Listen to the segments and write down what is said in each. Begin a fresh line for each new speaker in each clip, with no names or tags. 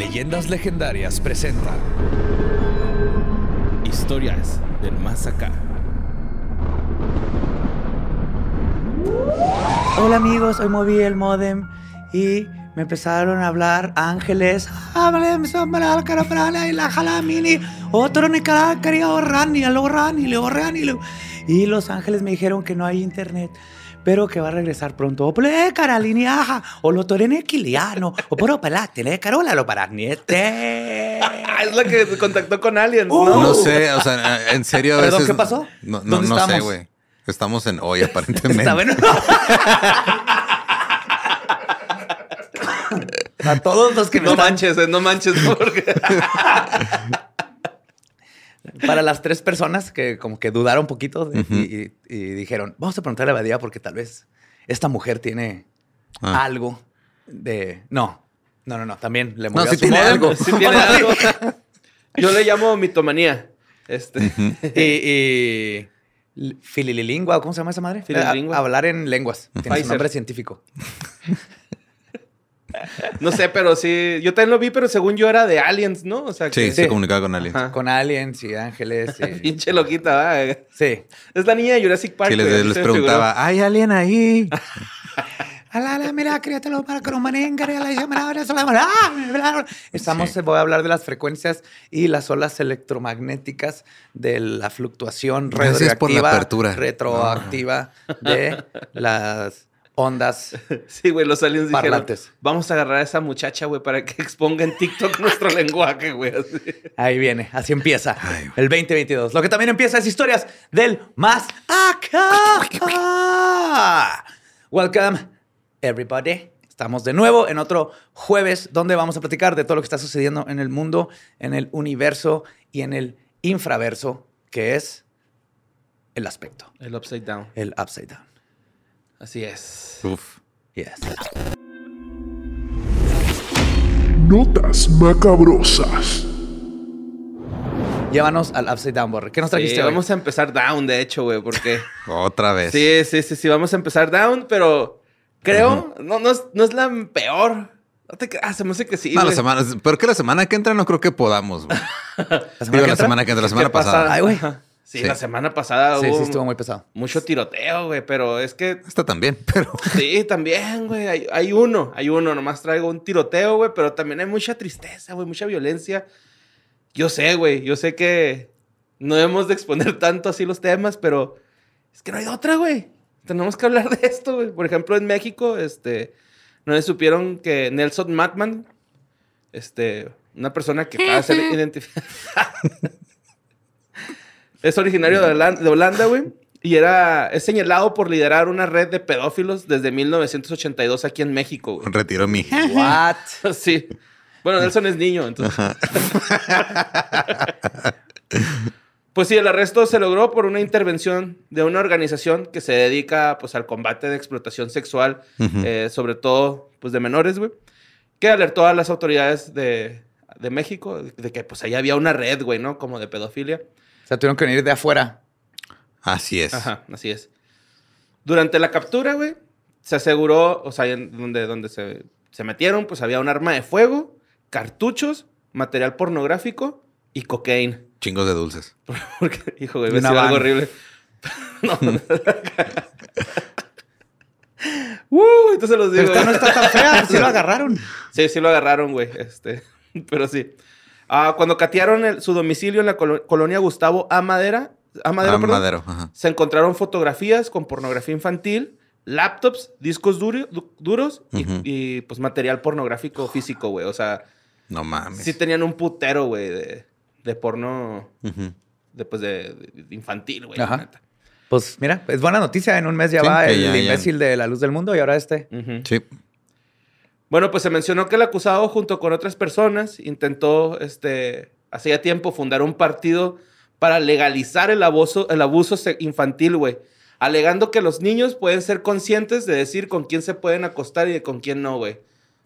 Leyendas Legendarias presentan Historias del Más Acá.
Hola amigos, hoy moví el modem y me empezaron a hablar ángeles. Y los ángeles me dijeron que no hay internet, pero que va a regresar pronto. O o lo torene quiliano, o por pelate, carola lo para niete.
Es la que contactó con aliens,
¿no?
¿no?
No sé, o sea, en serio. a
¿Perdón,
veces-
qué pasó?
No, no,
¿Dónde
no sé, güey. Estamos en hoy, aparentemente.
Está bueno. A todos los que me
No
están
manches, eh, no manches, porque
Para las tres personas que como que dudaron un poquito de- y, y- y dijeron, vamos a preguntarle a Badía porque tal vez esta mujer tiene
Ah.
algo de... No, no, no, no, también le
No,
movió
sí
a su
tiene algo.
sí tiene algo. Yo le llamo mitomanía. Este.
Y, y filililingua, ¿cómo se llama esa madre?
Fililingua.
Hablar en lenguas. Tiene su nombre científico.
No sé, pero sí. Yo también lo vi, pero según yo era de aliens, ¿no? O sea,
Sí,
que...
se comunicaba con alguien.
Ajá.
Con aliens y ángeles. y-
Pinche loquita, ¿verdad?
sí.
Es la niña de Jurassic Park.
Sí, les, preguntaba, ¿hay alguien ahí?
Alala, mira, créatelo para que Estamos,
Sí.
voy a hablar de las frecuencias y las olas electromagnéticas de la fluctuación
Gracias
radioactiva,
por la apertura.
retroactiva de las ondas.
Sí, güey, los aliens dijeron,
Parlantes.
vamos a agarrar a esa muchacha, güey, para que exponga en TikTok nuestro lenguaje, güey. así.
Ahí viene, así empieza
Ay,
el 2022. Lo que también empieza es historias del más acá. Welcome, everybody. Estamos de nuevo en otro jueves donde vamos a platicar de todo lo que está sucediendo en el mundo, en el universo y en el infraverso, que es el aspecto,
El upside down.
el upside down.
Así es.
Uf.
Yes.
Notas macabrosas.
Llévanos al upside down, Borre. ¿Qué nos
Sí,
trajiste hoy?
vamos a empezar down, de hecho, güey, porque...
Otra vez.
Sí, sí, sí, sí, vamos a empezar down, pero creo, no, no, es, no es la peor. No te creas, se me hace que sí.
No, la semana, pero que la semana que entra no creo que podamos, güey.
¿La semana
Digo,
que
la
entra?
semana que entra, la semana
¿Qué
pasada.
pasa?
Ay, güey.
Sí,
Sí.
la semana pasada
Sí,
hubo
sí, estuvo muy pesado.
mucho tiroteo, güey, pero es que
Esta también, pero...
sí, también, güey, hay, hay uno, hay uno, nomás traigo un tiroteo, güey, pero también hay mucha tristeza, güey, mucha violencia. Yo sé, güey, yo sé que no debemos de exponer tanto así los temas, pero es que no hay otra, güey. Tenemos que hablar de esto, güey. Por ejemplo, en México, este, no le supieron que Nelson Matman, este, una persona que acaba de ser identificada, es originario de Holan- de Holanda, güey. Y era, es señalado por liderar una red de pedófilos desde 1982 aquí en México, güey.
Retiro mi...
What?
Sí. Bueno, Nelson es niño, entonces. pues sí, el arresto se logró por una intervención de una organización que se dedica pues al combate de explotación sexual, eh, sobre todo pues de menores, güey, que alertó a las autoridades de, de México de que pues ahí había una red, güey, ¿no? Como de pedofilia.
Sea, tuvieron que venir de afuera.
Así es.
Ajá, así es. Durante la captura, güey, se aseguró, o sea, en donde, donde se, se metieron, pues había un arma de fuego, cartuchos, material pornográfico y cocaína.
Chingos de dulces.
Porque, hijo, güey, me algo horrible. no. uh, entonces los digo.
Pero esta no está tan fea, sí lo agarraron.
Sí, sí lo agarraron, güey. Este, pero sí. Ah, cuando catearon el- su domicilio en la colo- colonia Gustavo A. Madera, A. Madero,
Ah,
perdón,
madero, ajá.
se encontraron fotografías con pornografía infantil, laptops, discos du- duros y, pues material pornográfico físico, güey. O sea,
No mames.
sí tenían un putero, güey, de, de porno
Ujú.
de, pues, de, de infantil, güey.
Pues mira, es buena noticia. En un mes ya
Sí,
va el
ya- ya-
imbécil de la luz del mundo y ahora este.
Sí.
Bueno, pues se mencionó que el acusado, junto con otras personas, intentó, este, hacía tiempo fundar un partido para legalizar el abuso, el abuso infantil, güey. Alegando que los niños pueden ser conscientes de decir con quién se pueden acostar y de con quién no, güey.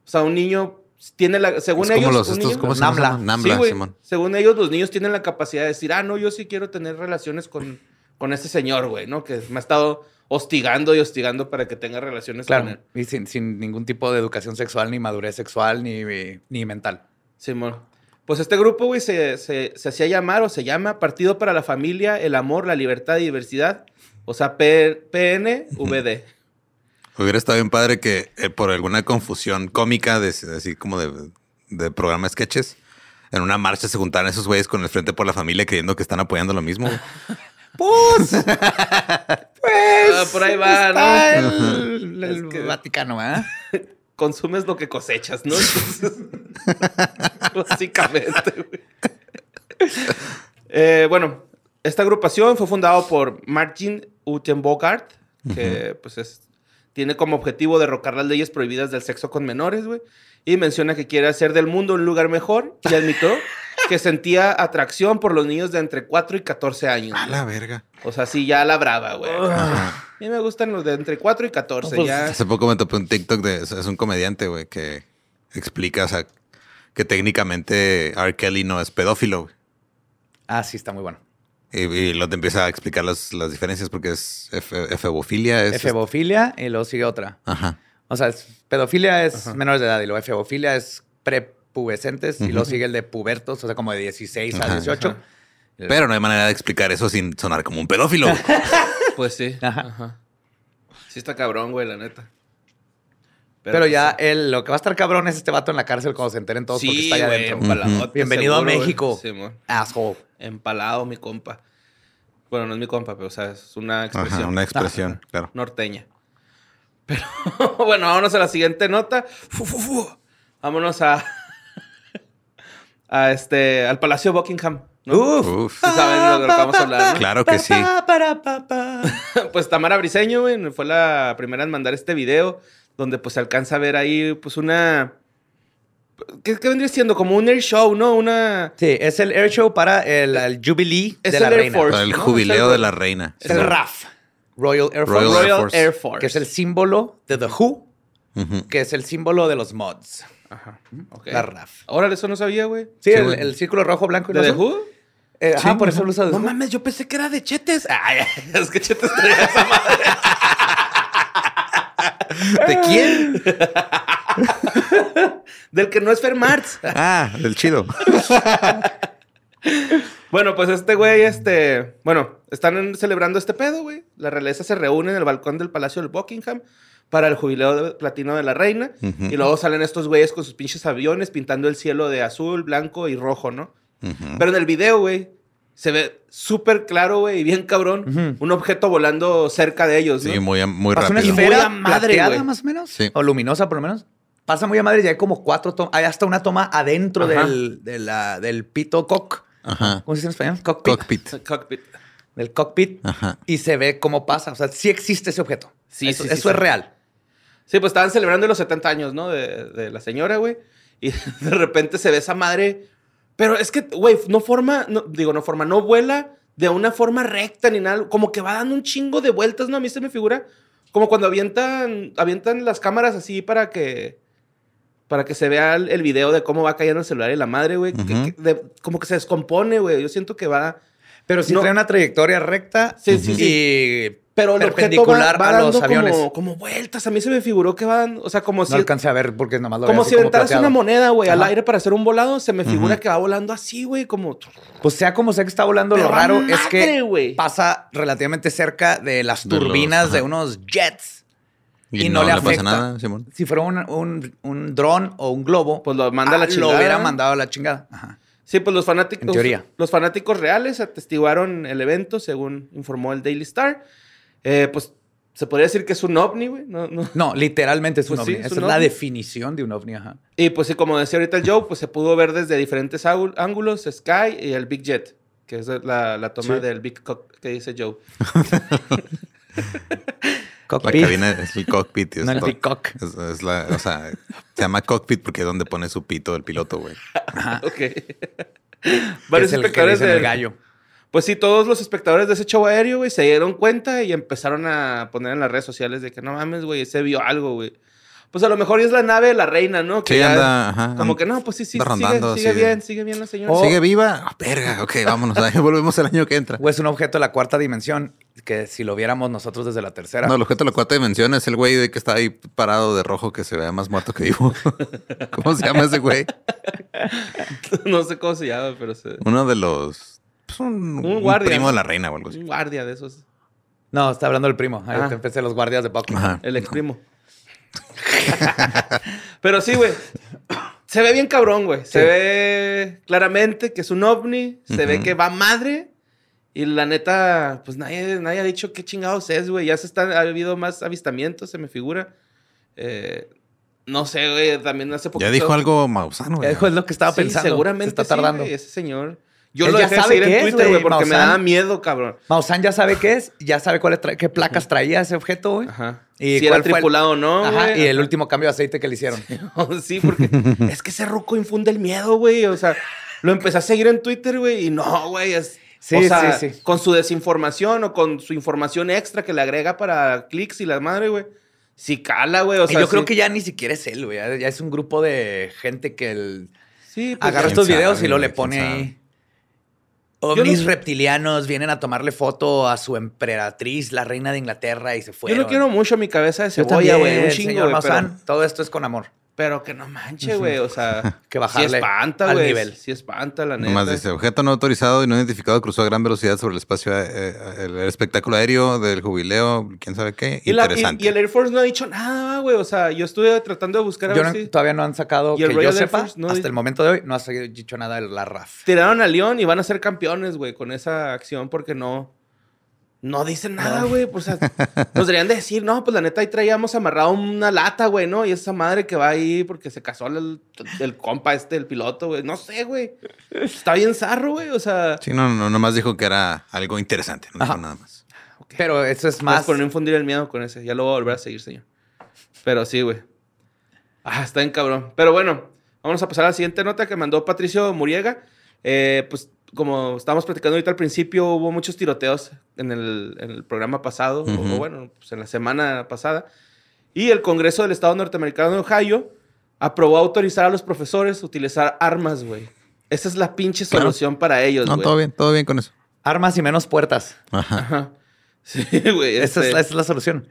O sea, un niño tiene la, según
Es como
ellos,
los
un
estos,
niño-
¿cómo se
Nambla.
Nambla,
Sí.
Simón.
Según ellos, los niños tienen la capacidad de decir, ah, no, yo sí quiero tener relaciones con, con ese señor, güey, ¿no? Que me ha estado hostigando y hostigando para que tenga relaciones con
Claro.
él.
Y sin, sin ningún tipo de educación sexual, ni madurez sexual, ni, ni mental.
Simón. Pues este grupo, güey, se, se, se hacía llamar o se llama Partido para la Familia, el Amor, la Libertad y Diversidad. O sea, P- PNVD.
Hubiera estado bien padre que eh, por alguna confusión cómica, de, así como de, de programa de sketches, en una marcha se juntaran esos güeyes con el Frente por la Familia creyendo que están apoyando lo mismo. güey.
Pues,
Ah, por ahí va,
está
¿no?
El, el
Es que-
Vaticano, ¿eh?
Consumes lo que cosechas, ¿no? Entonces, básicamente, güey. Eh, bueno, esta agrupación fue fundada por Martin Utenbogart, que pues es, tiene como objetivo derrocar las leyes prohibidas del sexo con menores, güey. Y menciona que quiere hacer del mundo un lugar mejor y admitió que sentía atracción por los niños de entre 4 y 14 años.
A
güey.
la verga.
O sea, sí, ya la brava, güey. A mí me gustan los de entre 4 y 14,
Pues,
ya.
Hace poco me topé un TikTok de es un comediante, güey, que explica, o sea, que técnicamente R. Kelly no es pedófilo, güey.
Ah, sí, está muy bueno.
Y, y lo te empieza a explicar las, las diferencias porque es efe- efebofilia. Es,
Efebofilia y luego sigue otra.
Ajá.
O sea, es- pedofilia es menores de edad y luego efebofilia es prepubescentes y luego sigue el de pubertos, o sea, como de 16 a
Ajá.
18.
Pero no hay manera de explicar eso sin sonar como un pedófilo.
Pues sí.
Ajá.
Ajá. Sí está cabrón, güey, la neta.
Pero,
pues,
ya el, lo que va a estar cabrón es este vato en la cárcel cuando se enteren todos porque está allá
güey,
adentro.
empaladote,
Bienvenido a
seguro.
México.
Sí.
Asshole.
Empalado, mi compa. Bueno, no es mi compa, pero o sea, es una expresión
Ajá, una expresión, claro.
norteña. Pero bueno, vámonos a la siguiente nota. Fu, fu, fu. Vámonos a, a este, al Palacio Buckingham. ¿no?
Uf.
Uf.
Sí saben de lo que vamos a hablar, ¿no?
Claro que sí.
Pues Tamara Briseño, güey, fue la primera en mandar este video donde pues se alcanza a ver ahí pues una... ¿Qué, qué vendría siendo? Como un air show, ¿no? Una...
Sí, es el air show para el, el Jubilee
Es
de
el
la
Air
reina.
Force.
Para el
¿no?
jubileo
Es
de
el-
la reina.
Es el RAF. Royal Air Force.
Royal Air
Royal
Force.
Air Force.
Que es el símbolo de The Who,
Ujú.
que es el símbolo de los mods.
Ajá. ok.
La RAF.
Órale, eso no sabía, güey.
Sí,
Sí,
el,
güey.
el círculo rojo, blanco y
¿De. Who?
Eh, ajá, por eso lo usa The
No
Who.
mames, yo pensé que era de Chetes. Ay, es que Chetes traía esa madre.
¿De quién?
Del que no es Fermarts.
Ah, del chido.
Bueno, pues este güey, este... Bueno, están celebrando este pedo, güey. La realeza se reúne en el balcón del Palacio del Buckingham para el jubileo de platino de la reina. Y luego salen estos güeyes con sus pinches aviones pintando el cielo de azul, blanco y rojo, ¿no? Pero en el video, güey, se ve súper claro, güey, y bien cabrón, un objeto volando cerca de ellos, ¿no?
Sí, muy, muy
Pasa una
rápido.
Muy
esfera
a madre,
plateada,
güey.
más o menos.
Sí.
O luminosa, por lo menos. Pasa muy a madre y hay como cuatro tomas. Hay hasta una toma adentro del, de la- del pito cock.
Ajá.
¿Cómo se dice en español? Cockpit.
Cockpit.
Cockpit.
Del cockpit.
Ajá.
Y se ve cómo pasa. O sea, sí existe ese objeto.
Sí,
eso
sí, sí,
eso es real.
Sí, pues estaban celebrando los 70 años, ¿no? De, de la señora, güey. Y de repente se ve esa madre. Pero es que, güey, no forma, no, digo, no forma, no vuela de una forma recta ni nada. Como que va dando un chingo de vueltas, ¿no? A mí se me figura como cuando avientan, avientan las cámaras así para que, para que se vea el, el video de cómo va cayendo el celular y la madre, güey. como que se descompone, güey. Yo siento que va...
Pero sí
No.
trae una trayectoria recta
Sí, sí,
y
Pero el objeto va,
perpendicular
va
a
dando
los aviones.
Como, como vueltas. A mí se me figuró que van, o sea, como
No
si...
alcancé a ver porque nomás lo
Como
así
si aventaras una moneda, güey, al aire para hacer un volado, se me figura que va volando así, güey, como...
Pues sea como sea que está volando,
Pero
lo raro
madre,
es que pasa relativamente cerca de las
De los-
turbinas de unos jets.
Y,
Y
no,
no le
le pasa
afecta.
nada, Simón.
Si fuera un, un, un dron o un globo,
Pues lo manda a la
ah,
chingada.
Lo hubiera mandado a la chingada. Ajá.
Sí, pues los fanáticos...
En teoría.
Los fanáticos reales atestiguaron el evento, según informó el Daily Star. Eh, pues se podría decir que es un ovni, güey. No, no.
No, literalmente es un
Pues sí,
ovni.
es
Esa
un
es la
ovni.
definición de un ovni. Ajá.
Y pues sí, como decía ahorita el Joe, pues se pudo ver desde diferentes ángulos, Sky y el Big Jet, que es la, la toma
Sí.
del Big Cock que dice Joe.
La
Cockpit.
cabina es el cockpit. y es
No el
todo-
peacock.
Es, es la, o sea, se llama cockpit porque es donde pone su pito el piloto, güey.
ok.
es el el
del-
gallo.
Pues sí, todos los espectadores de ese show aéreo, güey, se dieron cuenta y empezaron a poner en las redes sociales de que no mames, güey, se vio algo, güey. Pues a lo mejor es la nave de la reina, ¿no?
Sí,
ya-
anda, ajá,
Como que no, pues sí, sí, sigue,
rondando,
sigue
así.
bien, sigue bien la señora.
¿Sigue viva? Ah, verga, ok, vámonos. ahí volvemos el año que entra.
O es un objeto de la cuarta dimensión que si lo viéramos nosotros desde la tercera.
No, el objeto de la cuarta dimensión es el güey de que está ahí parado de rojo que se vea más muerto que vivo. ¿Cómo se llama ese güey?
no sé cómo se llama, pero se...
Uno de los. Pues, un,
Un
un
guardia.
primo de la reina o algo así.
un guardia de esos.
No, está hablando del primo. Ahí
Ah.
te empecé los guardias de Buckingham.
Ajá.
El ex primo. Pero sí, güey. Se ve bien cabrón, güey. Se
Sí.
ve claramente que es un ovni. Se ve
Ujú.
que va madre. Y la neta, pues nadie, nadie ha dicho qué chingados es, güey. Ya se están, ha habido más avistamientos, se me figura. Eh, no sé, güey. También hace poquito.
Ya dijo algo Mausano,
Ya
güey.
dijo, es lo que estaba
Sí,
pensando.
seguramente
Se está
sí,
tardando.
güey, ese señor. Yo
Él
lo
ya
dejé de
sabe
seguir en Twitter, güey, porque me daba miedo, cabrón.
Maussan ya sabe qué es, ya sabe cuál qué placas traía ese objeto, güey.
Ajá.
¿Y
si era tripulado o no,
Ajá, y el último cambio de aceite que le hicieron.
sí, porque es que ese ruco infunde el miedo, güey. O sea, lo empecé a seguir en Twitter, güey, y no, güey. Es,
Sí,
o sea,
sí, sí.
con su desinformación o con su información extra que le agrega para clics y la madre, güey. Sí cala, güey. O sea,
yo creo que ya ni siquiera es él, güey. Ya, ya es un grupo de gente que el-
Sí, pues,
agarra
ya-
estos videos y lo le pone ahí.
Yo
Ovnis
no-
reptilianos vienen a tomarle foto a su emperatriz, la reina de Inglaterra, y se
Yo
fueron.
lo quiero mucho, mi cabeza de
Yo
cebolla, güey. Un chingo,
señor.
Pero.
Todo esto es con amor.
Pero que no manche, güey. O sea,
Que bajarle
sí espanta,
al
güey.
nivel.
Sí espanta, la neta.
Nomás dice, objeto no autorizado y no identificado cruzó a gran velocidad sobre el espacio, eh, el, espectáculo aéreo del jubileo, quién sabe qué.
Y, la- y-
Interesante.
y el Air Force no ha dicho nada, güey. O sea, yo estuve tratando de buscar a
Yo
ver
no-
si...
Todavía no han sacado
¿Y
que
el
yo
Royal Air
sepa,
Force no
hasta
dice-
el momento de hoy, no ha dicho nada de la RAF.
Tiraron a León y van a ser campeones, güey, con esa acción porque no. No dicen nada, güey. O sea, nos deberían de decir, no, pues la neta ahí traíamos amarrado una lata, güey, ¿no? Y esa madre que va ahí porque se casó el, el compa este, el piloto, güey. No sé, güey. Está bien zarro, güey. O sea,
Sí, no, no, nomás dijo que era algo interesante, no dijo nada más.
Pero eso es
más por no infundir el miedo con ese. Ya lo voy a volver a seguir, señor. Pero sí, güey. Ah, está bien cabrón. Pero bueno, vamos a pasar a la siguiente nota que mandó Patricio Muriega. Eh, pues como estábamos platicando ahorita al principio, hubo muchos tiroteos en el, en el programa pasado,
Ujú.
o bueno, pues en la semana pasada. Y el Congreso del Estado norteamericano de Ohio aprobó autorizar a los profesores a utilizar armas, güey. Esa es la pinche
Claro.
solución para ellos,
No,
güey.
todo bien, todo bien con eso.
Armas y menos puertas.
Ajá.
Ajá. Sí, güey.
Esa, es,
este-
la- esa es la solución.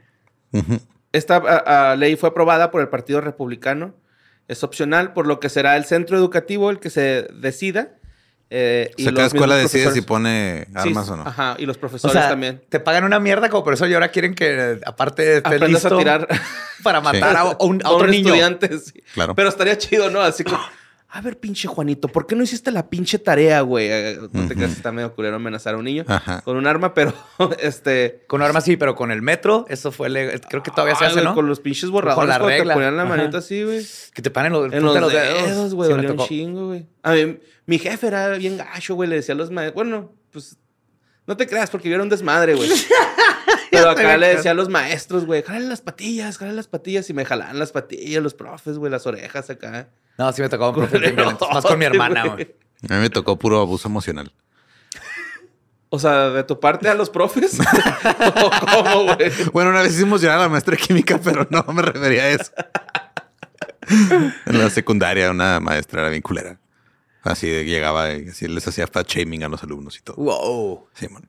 Ujú.
Esta a- a, ley fue aprobada por el Partido Republicano. Es opcional, por lo que será el centro educativo el que se decida. Eh,
O sea, cada escuela decide si pone
Sí,
armas o no.
Ajá, y los
O
profesores
sea,
también.
te pagan una mierda como profesor y ahora quieren que, aparte, estés
Aprendas
listo
a tirar
para matar a, a un, a otro niño.
estudiante. sí.
Claro.
Pero estaría chido, ¿no? Así como, a ver, pinche Juanito, ¿por qué no hiciste la pinche tarea, güey? Eh, No te creas, está medio culero amenazar a un niño
Ajá.
con un arma, pero este...
Con armas sí, pero con el metro, eso fue... le- Creo que todavía se
Ay,
hace,
güey,
¿no?
Con los pinches borradores
Con la regla.
te ponían la
Ajá.
manita así, güey.
Que te pagan en los,
En los,
los
dedos,
dedos.
güey,
Sí,
un chingo, güey. A mí, mi jefe era bien gacho, güey, le decía a los maestros, bueno, pues, no te creas, porque yo era un desmadre, güey. Pero acá le decía a los maestros, güey, jalen las patillas, jalen las patillas, y me jalaban las patillas, los profes, güey, las orejas acá.
No, sí me tocó un profe bien violento. Más con mi hermana, güey.
A mí me tocó puro abuso emocional.
O sea, de tu parte a los profes. ¿O cómo, güey?
Bueno, una vez hicimos llorar a la maestra de química, pero no me refería a eso. en la secundaria, una maestra era bien culera. Así de- llegaba y así les hacía fat shaming a los alumnos y todo.
Wow.
Sí, man.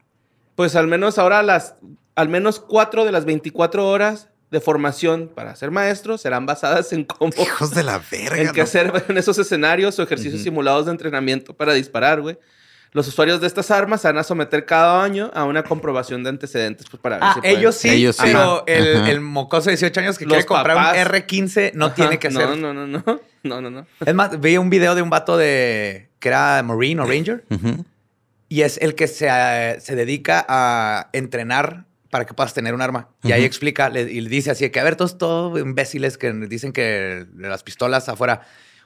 Pues al menos ahora las, al menos cuatro de las 24 horas de formación para ser maestro serán basadas en cómo
Hijos de la verga.
en qué
¿no?
hacer en esos escenarios o ejercicios simulados de entrenamiento para disparar, güey. Los usuarios de estas armas se van a someter cada año a una comprobación de antecedentes pues, para ver
Ah,
si pueden-
ellos sí,
Ellos sí.
pero el, el mocoso de 18 años que
Los
quiere comprar
papás.
un R15 no
Ajá,
tiene que ser.
No, no, no, no. No, no, no.
Es más, vi un video de un vato de que era Marine o Ranger y es el que se, eh, se dedica a entrenar para que puedas tener un arma. Y ahí explica le- y le dice así que, a ver, todos, todos imbéciles que dicen que las pistolas afuera,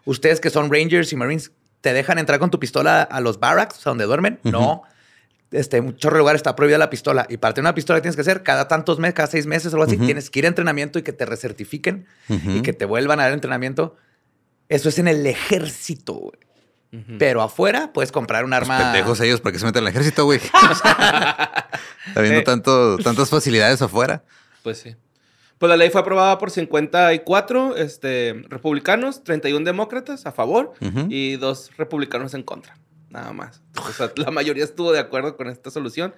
ustedes que son Rangers y Marines, ¿te dejan entrar con tu pistola a los barracks, sea, donde duermen? No. Este, en un chorro de lugares está prohibida la pistola. Y para tener una pistola tienes que hacer cada tantos meses, cada seis meses o algo así. Tienes que ir a entrenamiento y que te recertifiquen y que te vuelvan a dar entrenamiento. Eso es en el ejército, güey. Pero afuera puedes comprar un
Los
arma.
pendejos ellos para que se metan al ejército, güey. Habiendo
Eh.
tanto, tantas facilidades afuera.
Pues sí. Pues la ley fue aprobada por 54 este, republicanos, 31 demócratas a favor y dos republicanos en contra. Nada más. O sea, la mayoría estuvo de acuerdo con esta solución.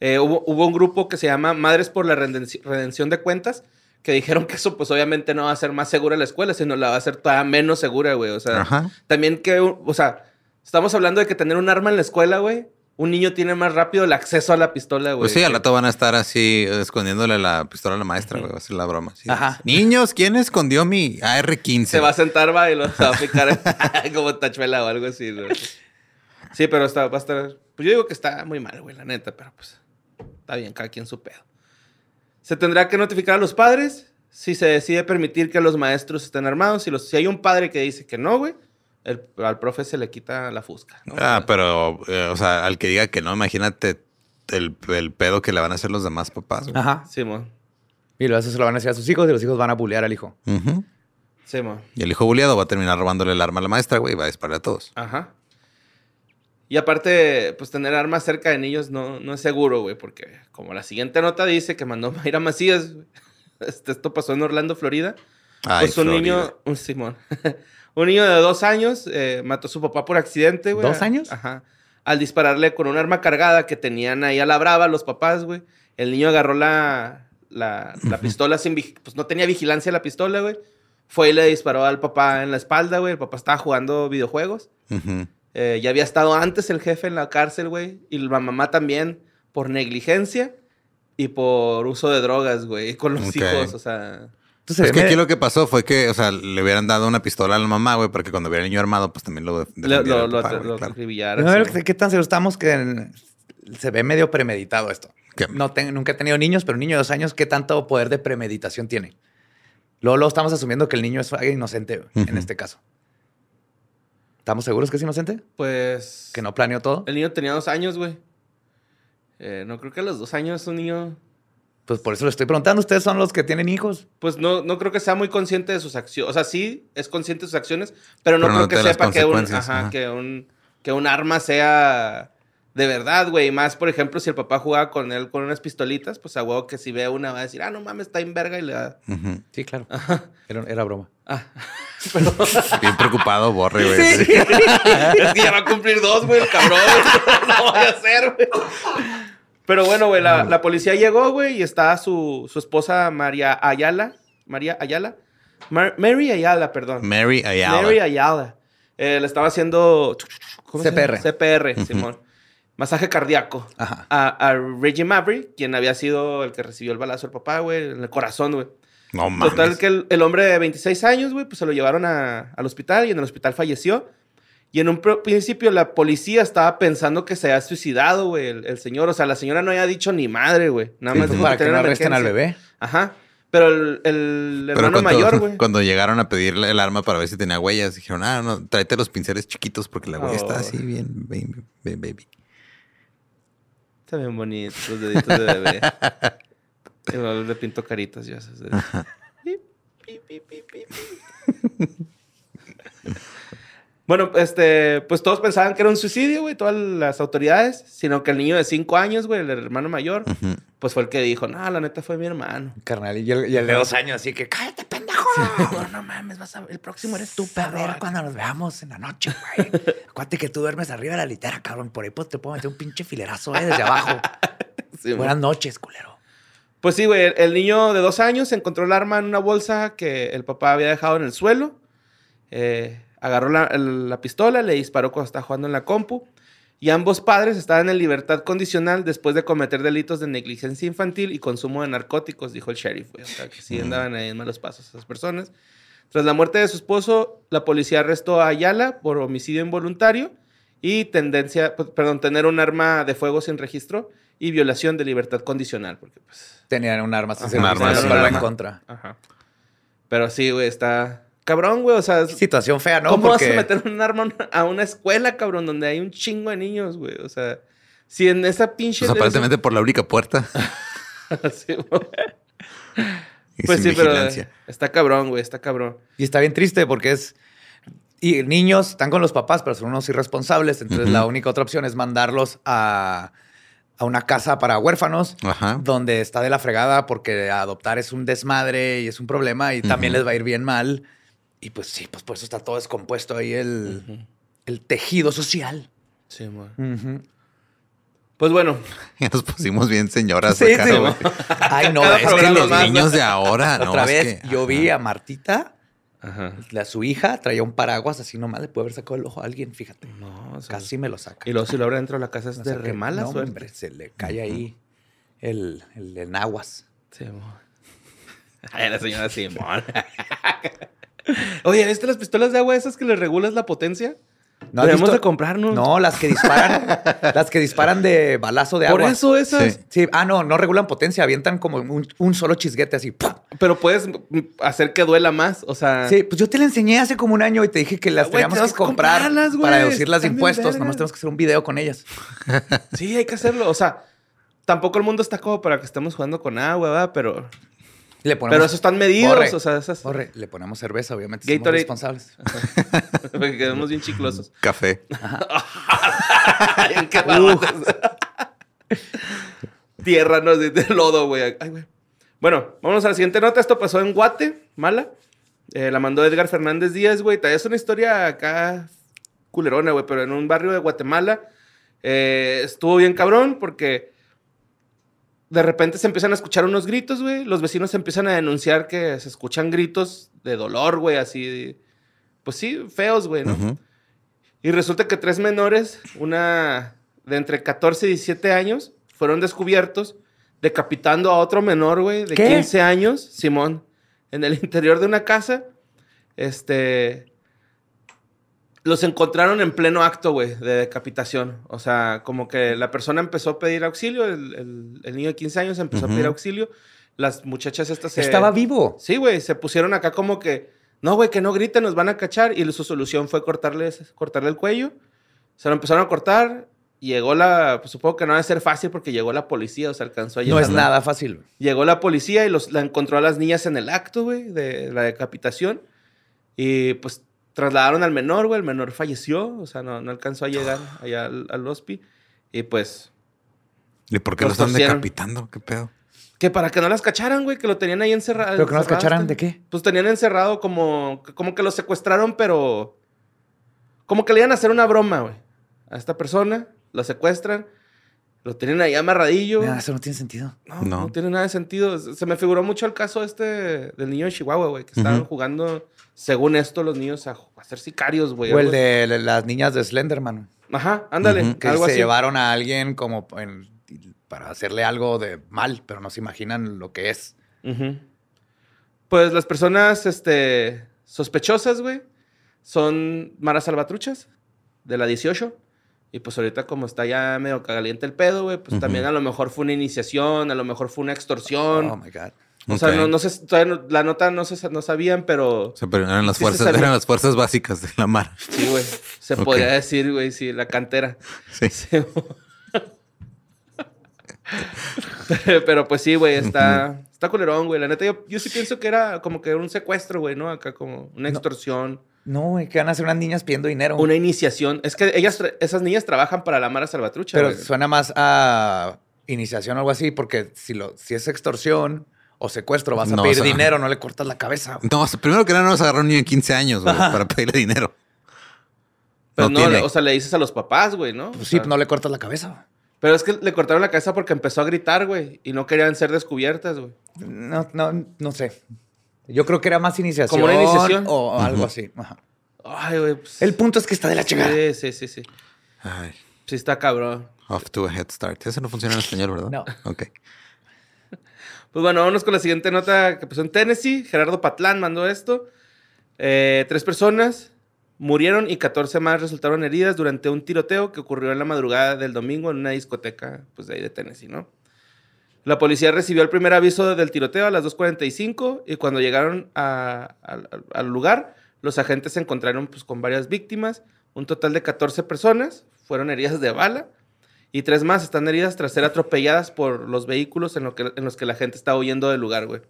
Eh, hubo, hubo un grupo que se llama Madres por la Redenci- Redención de Cuentas que dijeron que eso pues obviamente no va a ser más segura la escuela, sino la va a hacer todavía menos segura, güey. O sea,
Ajá.
también que, o sea, estamos hablando de que tener un arma en la escuela, güey, un niño tiene más rápido el acceso a la pistola, güey.
Pues sí, al rato van a estar así eh, escondiéndole la pistola a la maestra, güey. Va a ser la broma. sí.
Ajá.
Niños, ¿quién escondió mi AR-15?
Se va a sentar, va, y lo se va a picar como tachuela o algo así, güey. Sí, pero está, va a estar. Pues yo digo que está muy mal, güey, la neta, pero pues está bien, cada quien su pedo. Se tendrá que notificar a los padres si se decide permitir que los maestros estén armados. Si, los, si hay un padre que dice que no, güey, el- al profe se le quita la fusca. ¿no?
Ah, pero, eh, o sea, al que diga que no, imagínate el, el pedo que le van a hacer los demás papás. güey.
Ajá.
Simón,
Y luego eso se lo van a decir a sus hijos y los hijos van a bullear al hijo.
Simón.
Y el hijo buleado va a terminar robándole el arma a la maestra, güey, y va a disparar a todos.
Ajá. Y aparte, pues tener armas cerca de niños no, no es seguro, güey, porque como la siguiente nota dice que mandó Mayra Macías, este, esto pasó en Orlando, Florida.
Ay,
pues un
Florida.
niño, un Simón, un niño de dos años eh, mató a su papá por accidente, güey.
¿Dos años?
Ajá. Al dispararle con un arma cargada que tenían ahí a la brava los papás, güey. El niño agarró la, la, la pistola sin... Pues no tenía vigilancia la pistola, güey. Fue y le disparó al papá en la espalda, güey. El papá estaba jugando videojuegos.
Ujú.
Eh, ya había estado antes el jefe en la cárcel, güey. Y la mamá también por negligencia y por uso de drogas, güey. Con los
Ok.
hijos, o sea...
Entonces,
Es que aquí lo que pasó fue que, o sea, le hubieran dado una pistola a la mamá, güey, para que cuando viera el niño armado, pues también lo
Lo,
defendiera
lo, lo,
papá,
lo
claro.
No,
sí.
¿Qué qué tan seguro estamos que en- se ve medio premeditado esto?
¿Qué?
No ten- nunca he tenido niños, pero un niño de dos años, ¿qué tanto poder de premeditación tiene? Luego, luego estamos asumiendo que el niño es alguien inocente en
Ujú.
este caso. ¿Estamos seguros que es inocente?
Pues...
¿Que no planeó todo?
El niño tenía dos años, güey. Eh, no creo que a los dos años un niño...
Pues por eso le estoy preguntando. Ustedes son los que tienen hijos.
Pues no, no creo que sea muy consciente de sus acciones. O sea, sí es consciente de sus acciones, pero no
Pero
creo
no
que sepa que un,
consecuencias,
ajá,
ajá.
que, un, que un arma sea de verdad, güey. Más, por ejemplo, si el papá jugaba con él con unas pistolitas, pues a huevo que si ve una va a decir, ah, no mames, está en verga y le da.
Ujú.
Sí, claro. Era, era broma.
Ah.
Bien preocupado, borre, güey.
es que ya va a cumplir dos, güey, el cabrón. no voy a hacer, güey. Pero bueno, güey, la, la policía llegó, güey, y está su, su esposa María Ayala. María Ayala. Mar- Mary Ayala, perdón.
Mary Ayala.
Mary Ayala. Eh, le estaba haciendo... ¿cómo se llama?
CPR.
CPR, Simón. Masaje cardíaco.
Ajá.
A, a Reggie Maverick, quien había sido el que recibió el balazo del papá, güey, en el corazón, güey.
No mames.
Total que el, el hombre de 26 años, güey, pues se lo llevaron a- al hospital y en el hospital falleció. Y en un pr- principio la policía estaba pensando que se había suicidado, güey, el, el señor. O sea, la señora no había dicho ni madre, güey. Nada
Sí,
más
pues, para que no arresten al bebé.
Ajá. Pero el, el
Pero
hermano
cuando,
mayor, güey.
cuando llegaron a pedirle el arma para ver si tenía huellas, dijeron, ah, no, tráete los pinceles chiquitos porque la huella
Oh.
está así bien, bien, baby.
Está bien bonito, los deditos de bebé. Le pinto caritas, ya sabes. Bueno, este, pues todos pensaban que era un suicidio, güey, todas las autoridades, sino que el niño de 5 años, güey, el hermano mayor, pues fue el que dijo, no, la neta fue mi hermano.
Carnal, y el, y el de dos años, así que cállate, pendejo.
No, no mames, vas a el próximo eres tú,
A ver
perro.
cuando nos veamos en la noche, güey. Acuérdate que tú duermes arriba de la litera, cabrón. Por ahí pues, te puedo meter un pinche filerazo, eh, desde abajo.
Sí,
Buenas noches, culero.
Pues sí, güey, el, niño de dos años encontró el arma en una bolsa que el papá había dejado en el suelo. Eh, agarró la, pistola, le disparó cuando estaba jugando en la compu. Y ambos padres estaban en libertad condicional después de cometer delitos de negligencia infantil y consumo de narcóticos, dijo el sheriff. güey. O sea, que sí andaban ahí en malos pasos esas personas. Tras la muerte de su esposo, la policía arrestó a Ayala por homicidio involuntario y tendencia, perdón, tener un arma de fuego sin registro y violación de libertad condicional, porque pues
Tenían un arma,
un arma,
en contra.
Ajá. Pero sí, güey, está cabrón, güey. O sea,
Qué situación fea, ¿no?
¿cómo
Porque
vas a meter un arma a una- escuela, cabrón, donde hay un chingo de niños, güey? O sea, si en esa pinche.
Pues aparentemente por la única puerta.
Sí, güey.
Y
pues
sin
sí, pero
vigilancia.
está cabrón, güey, está cabrón.
Y está bien triste porque es. Y niños están con los papás, pero son unos irresponsables. Entonces, la única otra opción es mandarlos a, a una casa para huérfanos,
Ajá.
donde está de la fregada porque adoptar es un desmadre y es un problema y también les va a ir bien mal. Y pues sí, pues por eso está todo descompuesto ahí el, el tejido social.
Sí.
Ujú.
Pues bueno,
Ya nos pusimos bien señoras
Sí,
acá,
sí. Ay, no,
Cada
es que los
más.
Niños de ahora, ¿no?
Otra
Es
vez,
que-
yo vi a Martita,
Ajá.
la, su hija, traía un paraguas así nomás, le puede haber sacado el ojo a alguien, fíjate.
No, o sea,
Casi me lo saca.
Y luego si lo abre dentro de la casa es de
sea que,
re mala
no,
suerte.
hombre, se le cae ahí el, el enaguas.
Sí, mo. Ay, la señora Simón. Oye, ¿viste las pistolas de agua esas que le regulas la potencia?
¿No
Debemos
visto?
de comprarnos.
No, las que disparan, las que disparan de balazo de
Por
agua.
eso esas.
Sí.
Sí, ah, no, no regulan potencia, avientan como un, un solo chisguete así. ¡pum!
Pero puedes hacer que duela más. O sea,
Sí, pues yo te la enseñé hace como un año y te dije que las
Ah,
teníamos que comprar para deducir las impuestos.
vergas.
Nomás tenemos que hacer un video con ellas.
sí, hay que hacerlo. O sea, tampoco el mundo está como para que estemos jugando con agua, ¿verdad? Pero,
Le ponemos,
pero esos están medidos.
Borre.
O sea, esas.
Borre, le ponemos cerveza, obviamente.
Gatorade.
Somos responsables.
Porque quedamos bien chiclosos.
Café.
Tierra, no, de, de lodo, güey. Ay, güey. Bueno, vamos a la siguiente nota. Esto pasó en Guate, mala. Eh, la mandó Edgar Fernández Díaz, güey. Es una historia acá culerona, güey, pero en un barrio de Guatemala. Eh, estuvo bien cabrón porque de repente se empiezan a escuchar unos gritos, güey. Los vecinos empiezan a denunciar que se escuchan gritos de dolor, güey, así. Pues sí, feos, güey, ¿no? Y resulta que tres menores, una de entre 14 y 17 años, fueron descubiertos decapitando a otro menor, güey, de
¿Qué?
15 años, Simón, en el interior de una casa. Este. Los encontraron en pleno acto, güey, de decapitación. O sea, como que la persona empezó a pedir auxilio, el, el- el niño de 15 años empezó a pedir auxilio. Las muchachas estas se...
Estaba vivo.
Sí, güey, se pusieron acá como que, no, güey, que no griten, nos van a cachar. Y su solución fue cortarles, cortarle el cuello. Se lo empezaron a cortar. Llegó la, pues, supongo que no va a ser fácil porque llegó la policía, o sea, alcanzó a
No
llegar.
es nada fácil.
Llegó la policía y los, la encontró a las niñas en el acto, güey, de la decapitación. Y pues trasladaron al menor, güey. El menor falleció, o sea, no, no alcanzó a llegar allá al, al hospi. Y pues,
¿Y por qué
Los
lo están
torcieron.
decapitando? ¿Qué pedo?
que para que no las cacharan, güey, que lo tenían ahí encerrado.
¿Pero que nos
encerradas,
cacharan
güey.
de qué?
Pues tenían encerrado como, como que lo secuestraron, pero como que le iban a hacer una broma, güey. A esta persona, lo secuestran, lo tienen ahí amarradillo.
Mira, eso no tiene sentido.
No, no,
No.
tiene nada de sentido. Se me figuró mucho el caso este del niño de Chihuahua, güey, que estaban jugando, según esto, los niños a, a ser sicarios, güey.
O el de las niñas de Slenderman.
Ajá, ándale,
Ujú.
Que
algo
se
así.
llevaron a alguien como en- para hacerle algo de mal, pero no se imaginan lo que es.
Pues las personas este, sospechosas, güey, son Mara Salvatruchas, de la 18. Y pues ahorita como está ya medio caliente el pedo, güey, pues también a lo mejor fue una iniciación, a lo mejor fue una extorsión.
Oh my God.
O sea, no, no sé, todavía no- la nota no, se, no sabían, pero
O sea, pero eran las
Sí se
fuerzas, eran las fuerzas básicas de la mar.
sí, güey, se
Ok.
podría decir, güey, sí, la cantera.
Sí.
Sí. pero, pero, pues sí, güey, está, está culerón, güey. La neta, yo, yo sí pienso que era como que un secuestro, güey, ¿no? Acá como una extorsión,
No, güey, que van a hacer unas niñas pidiendo dinero.
una iniciación. Es que ellas, esas niñas trabajan para la Mara Salvatrucha,
pero
güey.
suena más a iniciación o algo así, porque si, lo, si es extorsión o secuestro, vas a
No,
pedir
o sea-
dinero, no le cortas la cabeza.
No, o sea, primero que nada nos agarró un niño de 15 años güey, para pedirle dinero.
Pero
no
no,
tiene.
o sea, le dices a los papás, güey, ¿no?
Pues
O
sí,
sea,
no le cortas la cabeza.
Pero es que le cortaron la cabeza porque empezó a gritar, güey, y no querían ser descubiertas, güey.
No, no, no sé. Yo creo que era más iniciación.
Como una iniciación.
O algo así. Ajá.
Ay, güey. pues,
El punto es que está de la chingada.
Sí, sí, sí, sí.
Ay,
Sí está cabrón.
off to a head start. Eso no funciona en español, ¿verdad?
No.
Ok.
Pues bueno, vámonos con la siguiente nota que pasó en Tennessee. Gerardo Patlán mandó esto. Eh, tres personas murieron y 14 más resultaron heridas durante un tiroteo que ocurrió en la madrugada del domingo en una discoteca pues, de ahí de Tennessee, ¿no? La policía recibió el primer aviso del tiroteo a las 2.45 y cuando llegaron a- al- al lugar, los agentes se encontraron pues, con varias víctimas. Un total de 14 personas fueron heridas de bala y tres más están heridas tras ser atropelladas por los vehículos en, lo que- en los que la gente estaba huyendo del lugar, güey.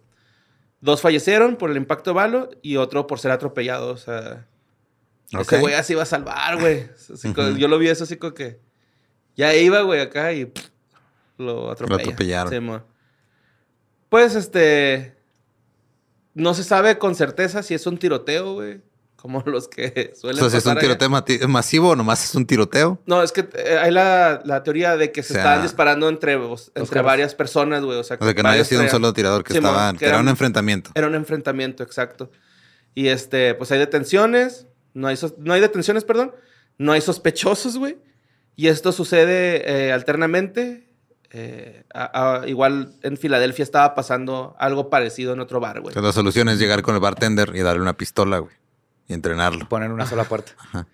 Dos fallecieron por el impacto de balo y otro por ser atropellado. O sea, ese güey así iba a salvar, güey. Así. Yo lo vi eso así como que ya iba, güey, acá y pff, lo atropella.
atropellaron.
Pues, este... No se sabe con certeza si es un tiroteo, güey. Como los que suelen
Entonces, ¿es un tiroteo masivo o nomás es un tiroteo?
No, es que eh, hay la, la teoría de que se
O sea,
están disparando entre, varias personas, güey. O sea,
O sea, que no haya sido un solo tirador, que,
Simón,
estaba, que era un enfrentamiento.
Era un enfrentamiento, exacto. Y este, pues hay detenciones, no hay, sos- no hay detenciones, perdón, no hay sospechosos, güey. Y esto sucede eh, alternamente. eh, a- a- igual en Filadelfia estaba pasando algo parecido en otro bar, güey.
La solución es llegar con el bartender y darle una pistola, güey. Y entrenarlo.
Poner una sola puerta.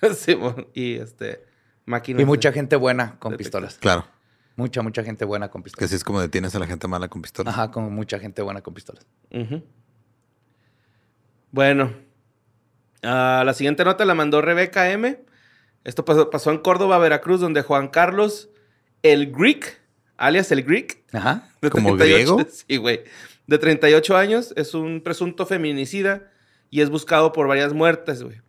Simón, y este, máquinas.
Y mucha
de-
gente buena con pistolas.
Claro.
Mucha, mucha gente buena con
Que
pistolas.
así es como detienes a la gente mala con pistola.
Ajá, con mucha gente buena con pistolas.
Ujú. Bueno, la siguiente nota la mandó Rebeca M. Esto pasó, pasó en Córdoba, Veracruz, donde Juan Carlos el Greek, alias el Greek,
Ajá.
de
¿Como griego?
Sí, güey. De 38 años, es un presunto feminicida y es buscado por varias muertes, güey.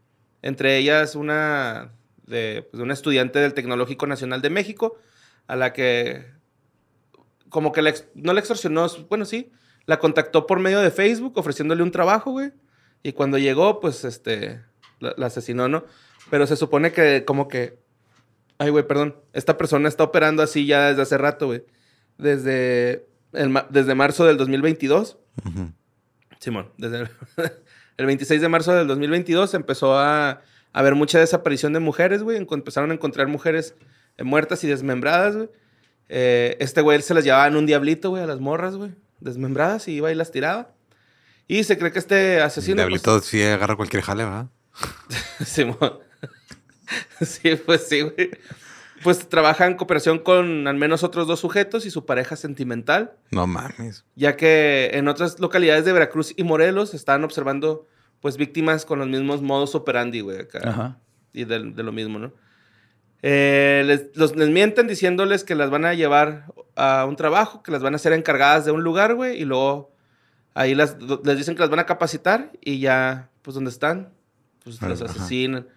Entre ellas una de pues, una estudiante del Tecnológico Nacional de México, a la que como que la no la extorsionó, bueno, sí, la contactó por medio de Facebook ofreciéndole un trabajo, güey. Y cuando llegó, pues, este, la, la asesinó, ¿no? Pero se supone que como que, ay, güey, perdón, esta persona está operando así ya desde hace rato, güey. Desde, el desde marzo del 2022.
Ujú.
Simón, desde el, el 26 de marzo del 2022 empezó a, a haber mucha desaparición de mujeres, güey. Empezaron a encontrar mujeres eh, muertas y desmembradas, güey. Eh, este güey se las llevaba en un diablito, güey, a las morras, güey. Desmembradas y iba y las tiraba. Y se cree que este asesino... pues,
Diablito sí agarra cualquier jale, ¿verdad?
Simón. sí, pues sí, güey. Pues trabaja en cooperación con al menos otros dos sujetos y su pareja sentimental,
No mames.
ya que en otras localidades de Veracruz y Morelos estaban observando pues víctimas con los mismos modos operandi, güey, acá.
Ajá.
Y de, de lo mismo, ¿no? Eh, les, los, les mienten diciéndoles que las van a llevar a un trabajo, que las van a hacer encargadas de un lugar, güey, y luego ahí las, les dicen que las van a capacitar y ya, pues, donde están, pues, las asesinan.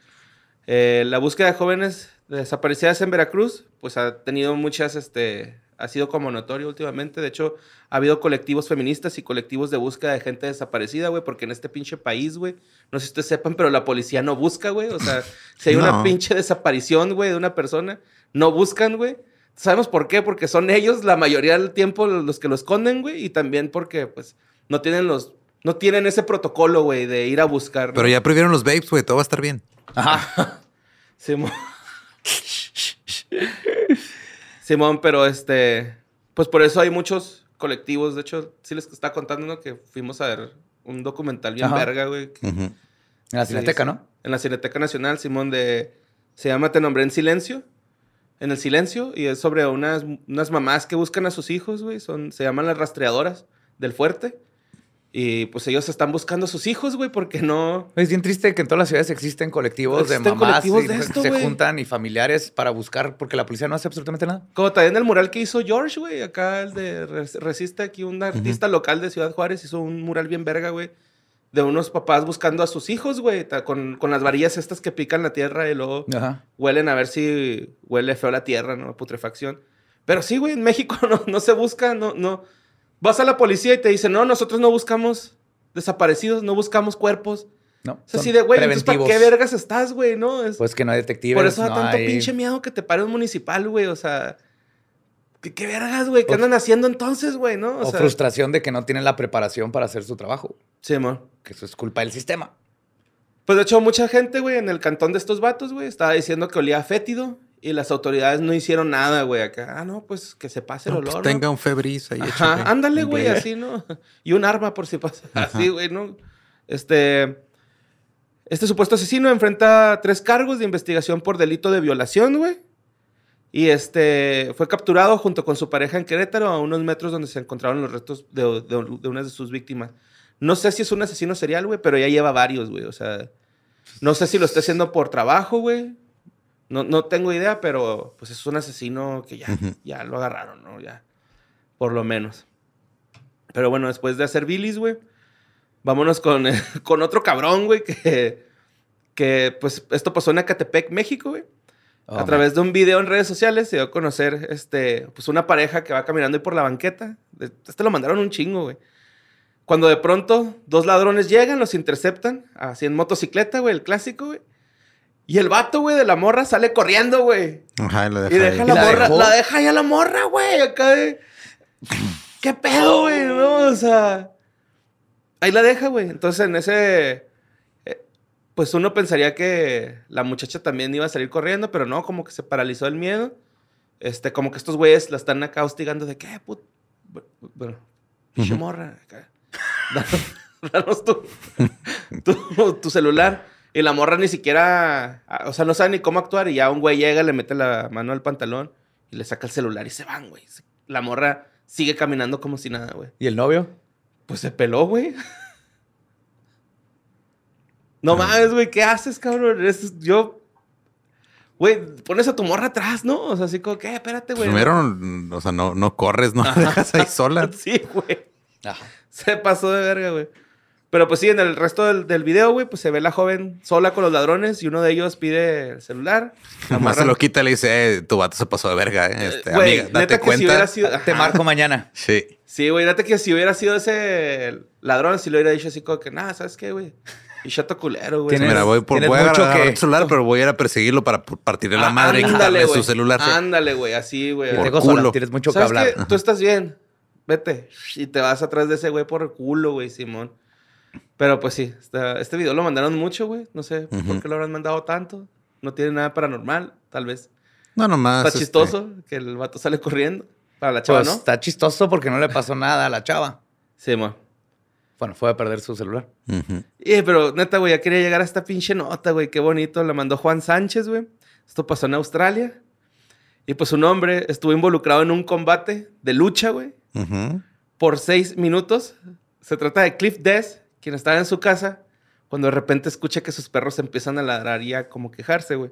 Eh, la búsqueda de jóvenes desaparecidas en Veracruz, pues, ha tenido muchas, este, ha sido como notorio últimamente. De hecho, ha habido colectivos feministas y colectivos de búsqueda de gente desaparecida, güey, porque en este pinche país, güey, no sé si ustedes sepan, pero la policía no busca, güey. O sea, si hay una pinche desaparición, güey, de una persona, no buscan, güey. ¿Sabemos por qué? Porque son ellos la mayoría del tiempo los que lo esconden, güey, y también porque, pues, no tienen los... No tienen ese protocolo, güey, de ir a buscar. ¿no?
Pero ya prohibieron los vapes, güey. Todo va a estar bien.
Ajá.
Simón. Simón, pero este. Pues por eso hay muchos colectivos. De hecho, sí les estaba contando, ¿no? Que fuimos a ver un documental bien
Ajá.
verga, güey. que-.
En la Cineteca. ¿no?
En la Cineteca Nacional, Simón, de. Se llama Te nombré en silencio. En el silencio. Y es sobre unas, unas mamás que buscan a sus hijos, güey. Son, se llaman las rastreadoras del fuerte. Y pues ellos están buscando a sus hijos, güey, porque no.
Es bien triste que en todas las ciudades existen colectivos de
Existen
mamás
colectivos
y
de esto,
se
güey.
juntan y familiares para buscar porque la policía no hace absolutamente nada.
Como también el mural que hizo George, güey. Acá el de Res- Resiste, aquí un artista local de Ciudad Juárez hizo un mural bien verga, güey. De unos papás buscando a sus hijos, güey. Con, con las varillas estas que pican la tierra y luego
Ajá.
huelen a ver si huele feo la tierra, ¿no? Putrefacción. Pero sí, güey, en México no, no se busca, no, no. Vas a la policía y te dicen, no, nosotros no buscamos desaparecidos, no buscamos cuerpos.
No. Son
así de, güey, entonces, ¿para qué vergas estás, güey? No, es...
Pues que no hay detectives.
Por eso da
no
tanto
hay-
pinche miedo que te pare un municipal, güey. O sea, ¿qué, qué vergas, güey? ¿Qué
O-
andan haciendo entonces, güey? ¿No?
O,
sea,
frustración de que no tienen la preparación para hacer su trabajo.
Sí, amor.
Que eso es culpa del sistema.
Pues de hecho, mucha gente, güey, en el cantón de estos vatos, güey, estaba diciendo que olía fétido y las autoridades no hicieron nada, güey, acá. Ah, no, pues que se pase el
No,
olor.
pues
¿no?
tenga un febriz ahí.
Ajá,
échale.
ándale, güey, así, ¿no? Y un arma por si pasa. Así, güey, ¿no? Este. Este supuesto asesino enfrenta tres cargos de investigación por delito de violación, güey. Y este fue capturado junto con su pareja en Querétaro a unos metros donde se encontraron los restos de, de, de una de sus víctimas. No sé si es un asesino serial, güey, pero ya lleva varios, güey. O sea, no sé si lo está haciendo por trabajo, güey. No, no tengo idea, pero pues es un asesino que ya, ya lo agarraron, ¿no? Ya, por lo menos. Pero bueno, después de hacer bilis, güey, vámonos con, con otro cabrón, güey, que, que pues esto pasó en Acatepec, México, güey.
Oh,
a
man.
través de un video en redes sociales se dio a conocer este, pues una pareja que va caminando ahí por la banqueta. Este lo mandaron un chingo, güey. Cuando de pronto dos ladrones llegan, los interceptan, así en motocicleta, güey, el clásico, güey. Y el vato, güey, de la morra sale corriendo, güey.
Ajá, y lo
Y
deja
deja
ahí.
la,
¿Y la
morra,
dejó?
la deja ya la morra, güey, acá de... ¿Qué pedo, güey? No, o sea... Ahí la deja, güey. Entonces, en ese... eh, Pues uno pensaría que la muchacha también iba a salir corriendo, pero no, como que se paralizó el miedo. Este, como que estos güeyes la están acá hostigando de qué, put... Bueno, pinche morra, acá. Danos, danos tu, tu, tu celular. Y la morra ni siquiera, ah, o sea, no sabe ni cómo actuar. Y ya un güey llega, le mete la mano al pantalón y le saca el celular y se van, güey. La morra sigue caminando como si nada, güey.
¿Y el novio?
Pues se peló, güey. No mames, güey, ¿qué haces, cabrón? Es- yo. Güey, pones a tu morra atrás, ¿no? O sea, así como, ¿qué? Espérate, güey.
Primero, o sea, no, no corres, no la dejas ahí sola.
Sí, güey.
Ajá.
Se pasó de verga, güey. Pero pues sí, en el resto del, del video, güey, pues se ve la joven sola con los ladrones y uno de ellos pide el celular. Morra-
se lo quita y le dice, eh, tu vato se pasó de verga, eh. Este,
Güey,
amiga, date
neta que si
cuenta.
hubiera sido...
Te marco mañana.
Sí.
Sí, güey, neta que si hubiera sido ese ladrón, si lo hubiera dicho así como que, nada, ¿sabes qué, güey? Y chato culero, güey.
Tienes-
Mira, voy, por,
tienes
voy a
mucho
agarrar
que-
el celular, pero voy a ir a perseguirlo para p- partirle la
Ah,
madre y
ándale,
quitarle
güey.
su celular.
Ándale, güey, así, güey.
Por
te gozo,
culo.
tienes mucho que
¿Sabes
hablar.
qué? Tú estás bien. Vete. Y te vas atrás de ese güey por el culo, güey, Simón. Pero pues sí, esta- este video lo mandaron mucho, güey. No sé por qué lo habrán mandado tanto. No tiene nada paranormal, tal vez.
No, nomás.
Está
este,
chistoso que el vato sale corriendo. Para la chava,
Pues
¿no?
está chistoso porque no le pasó nada a la chava.
Sí, mo.
Bueno, fue a perder su celular.
Y, pero neta, güey, ya quería llegar a esta pinche nota, güey. Qué bonito. La mandó Juan Sánchez, güey. Esto pasó en Australia. Y pues un hombre estuvo involucrado en un combate de lucha, güey. Por seis minutos. Se trata de Cliff Des, quien estaba en su casa, cuando de repente escucha que sus perros empiezan a ladrar y a como quejarse, güey.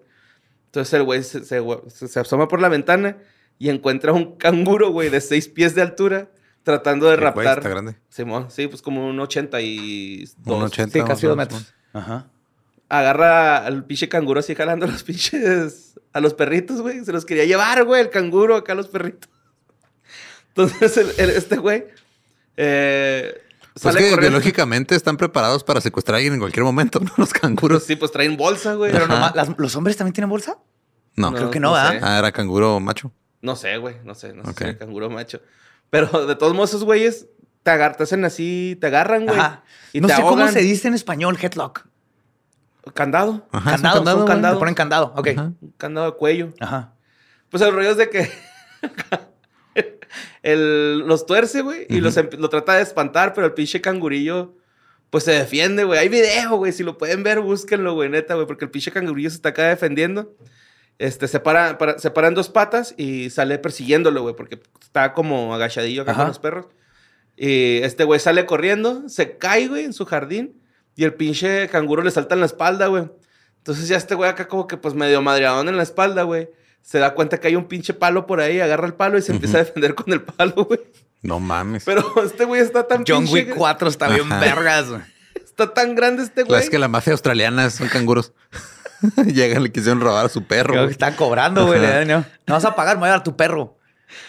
Entonces el güey se, se- se- se asoma por la ventana y encuentra un canguro, güey, de seis pies de altura, tratando de
Sí, güey,
raptar.
está grande.
Simón, sí, pues como un 82.
Un 80.
Sí, casi dos metros. Ajá.
Agarra al pinche canguro así jalando a los pinches. a los perritos, güey. Se los quería llevar, güey, el canguro acá a los perritos. Entonces, el- el- este güey. Eh,
Pues
sale
que
corriendo.
biológicamente están preparados para secuestrar a alguien en cualquier momento, ¿no? Los canguros.
Sí, pues traen bolsa, güey.
Pero nomás, ¿las- ¿los hombres también tienen bolsa?
No.
creo que no,
no
¿verdad?
sé.
Ah, era canguro macho.
No sé, güey. No sé. No sé
Ok.
si era canguro macho. Pero de todos modos, esos güeyes te, agar- te hacen así, te agarran, güey.
Ajá.
Y
no
te
sé cómo se dice en español, headlock.
Candado.
Ajá, es un
candado,
candado,
un candado. Le ponen candado. Ok.
Ajá.
Un candado de cuello.
Ajá.
Pues el rollo es de que el, los tuerce, güey, y los emp- lo trata de espantar, pero el pinche cangurillo, pues se defiende, güey. Hay video, güey. Si lo pueden ver, búsquenlo, güey, neta, güey, porque el pinche cangurillo se está acá defendiendo. Este, se para, para- se para en dos patas y sale persiguiéndolo, güey, porque está como agachadillo acá
Ajá.
con los perros. Y este güey sale corriendo, se cae, güey, en su jardín, y el pinche canguro le salta en la espalda, güey. Entonces ya este güey acá como que pues medio madreadón en la espalda, güey. Se da cuenta que hay un pinche palo por ahí, agarra el palo y se empieza a defender con el palo, güey.
No mames.
Pero este güey está tan
John
pinche-
Wick 4 está bien
Ajá.
vergas. güey.
Está tan grande este
La-
güey.
Es que la mafia australiana son canguros. Llegan, le quisieron robar a su perro.
Creo que
güey.
está cobrando, güey. ¿no? No vas a pagar, me voy a dar tu perro.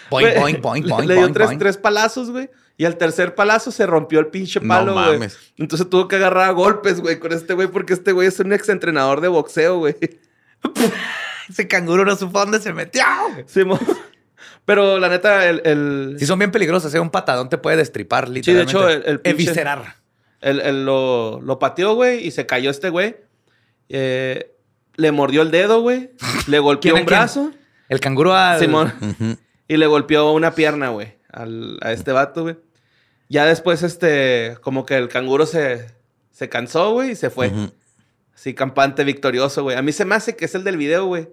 Boing,
Güey,
boing, boing,
le-
boing,
Le dio
boing,
tres,
boing.
tres palazos, güey. Y al tercer palazo se rompió el pinche
No
palo, güey.
mames.
Entonces tuvo que agarrar a golpes, güey, con este güey, porque este güey es un exentrenador de boxeo, güey.
Ese canguro no supo dónde se metió.
Sí, Pero la neta, el, el,
Sí, son bien peligrosos. ¿eh? Un patadón te puede destripar,
de
literalmente.
hecho, el- el pinche-
Eviscerar.
el- el lo, lo pateó, güey, y se cayó este güey. Eh, le mordió el dedo, güey. Le golpeó
¿Quién a
un
quién?
brazo.
El canguro al...
Simón. Y le golpeó una pierna, güey, al- a este vato, güey. Ya después, este, como que el canguro se, se cansó, güey, y se fue.
Ujú.
Así, campante, victorioso, güey. A mí se me hace que es el del video, güey.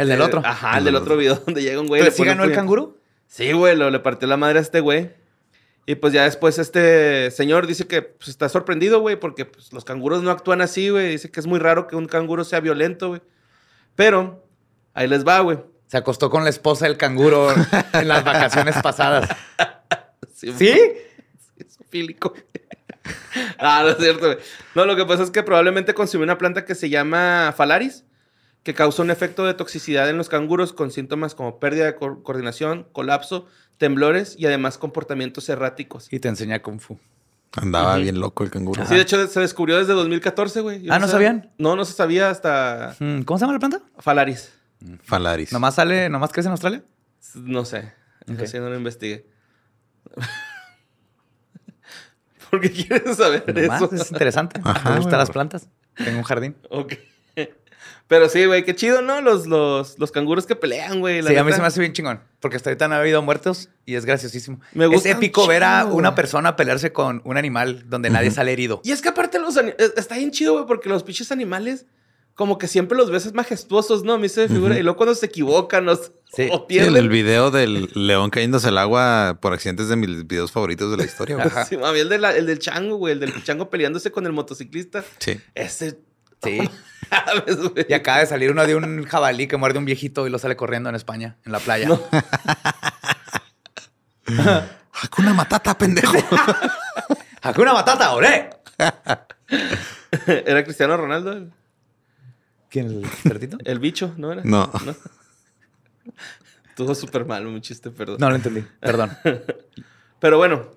El del
Eh,
otro.
Ajá, el del otro video donde llega un güey.
¿Pero sí ganó el canguro?
Sí, güey, lo, le partió la madre a este güey. Y pues ya después este señor dice que pues, está sorprendido, güey, porque pues, los canguros no actúan así, güey. Dice que es muy raro que un canguro sea violento, güey. Pero ahí les va, güey.
Se acostó con la esposa del canguro en las vacaciones pasadas.
Sí,
¿Sí?
Es fílico. ah, no es cierto, güey. No, lo que pasa es que probablemente consumió una planta que se llama Falaris. Que causa un efecto de toxicidad en los canguros con síntomas como pérdida de co- coordinación, colapso, temblores y además comportamientos erráticos.
Y te enseña Kung Fu.
Andaba bien loco el canguro.
Sí, de hecho se descubrió desde 2014, güey. Yo
Ah, ¿no sabían?
No, no se sabía hasta
Mm, ¿Cómo se llama la planta?
Falaris.
Falaris.
¿Nomás sale, nomás crece en Australia?
No sé.
Ok.
Eso sí no lo investigué. ¿Por qué quieres saber
Nomás,
eso?
es interesante.
Ajá,
Me gustan las plantas. Tengo un jardín.
Ok. Pero sí, güey, qué chido, ¿no? Los, los, los canguros que pelean, güey.
Sí, a mí se me hace bien chingón. Porque hasta ahorita no ha habido muertos y es graciosísimo.
Me
es
gusta
épico ver a una persona pelearse con un animal donde nadie sale herido.
Y es que aparte los eh, está bien chido, güey, porque los pinches animales, como que siempre los ves majestuosos, ¿no? A mí se me figura. Y luego cuando se equivocan o,
Sí.
o
Sí, el,
pierden.
el video del león cayéndose al agua por accidentes de mis videos favoritos de la historia, güey.
Ajá.
Sí, a mí el, de la- el del chango, güey, el del chango peleándose con el motociclista.
Sí.
Ese.
Sí. Y acaba de salir uno de un jabalí que muerde a un viejito y lo sale corriendo en España, en la playa.
Hakuna Matata, pendejo.
¡Hakuna Matata, ore!
Era Cristiano Ronaldo, el,
¿Quién, el cerdito?
el bicho, ¿no era?
No.
Estuvo súper mal, un chiste, perdón.
No lo entendí, perdón.
Pero bueno,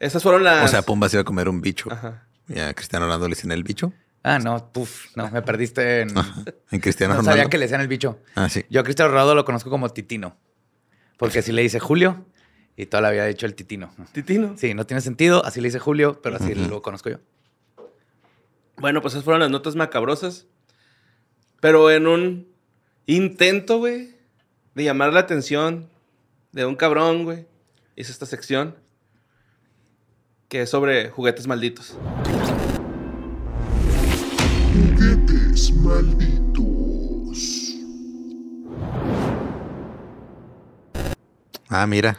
esas fueron las.
O sea, Pumba se iba a comer un bicho.
Ajá.
Y a Cristiano Ronaldo le dicen el bicho.
Ah, no, puf, no, me perdiste en...
En Cristiano
No
Ronaldo.
sabía que le decían el bicho.
Ah, sí.
Yo a Cristiano Ronaldo lo conozco como Titino. Porque así le dice Julio y toda la vida dicho el Titino.
Titino.
Sí, no tiene sentido, así le dice Julio, pero así lo conozco yo.
Bueno, pues esas fueron las notas macabrosas. Pero en un intento, güey, de llamar la atención de un cabrón, güey, hice esta sección que es sobre juguetes malditos.
Malditos.
Ah, mira.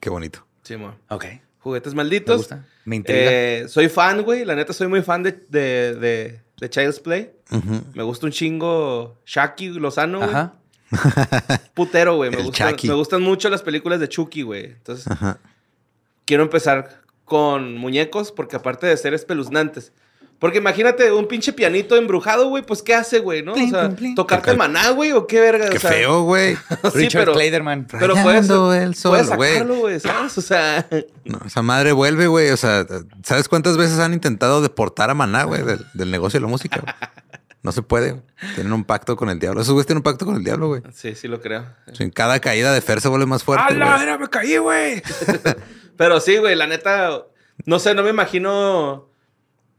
Qué bonito.
Sí, mo.
Ok,
Juguetes
me
malditos.
gusta. Me intriga.
Eh, soy fan, güey. La neta, soy muy fan de, de, de, de Child's Play. Me gusta un chingo Shaki Lozano, güey.
Ajá.
Putero, güey. Me, gusta- me gustan mucho las películas de Chucky, güey. Entonces,
Ajá.
quiero empezar con muñecos porque aparte de ser espeluznantes. Porque imagínate un pinche pianito embrujado, güey, pues ¿qué hace, güey? ¿No?
Plin,
o sea,
plin, plin.
tocarte
Tocar-
maná, güey, o qué verga.
Qué
o sea,
feo, güey.
sí,
Richard
pero,
Clayderman.
pero puedes,
Rayando el sol,
puedes
güey.
sacarlo, güey, ¿sabes? O sea,
No, esa madre vuelve, güey. O sea, ¿sabes cuántas veces han intentado deportar a Maná, güey, del, del negocio de la música? No se puede. güey. Tienen un pacto con el diablo. Esos güeyes tienen un pacto con el diablo, güey.
sí, sí lo creo.
En cada caída de Fer se vuelve más fuerte. güey.
era, me caí, güey! pero sí, güey, la neta, no sé, no me imagino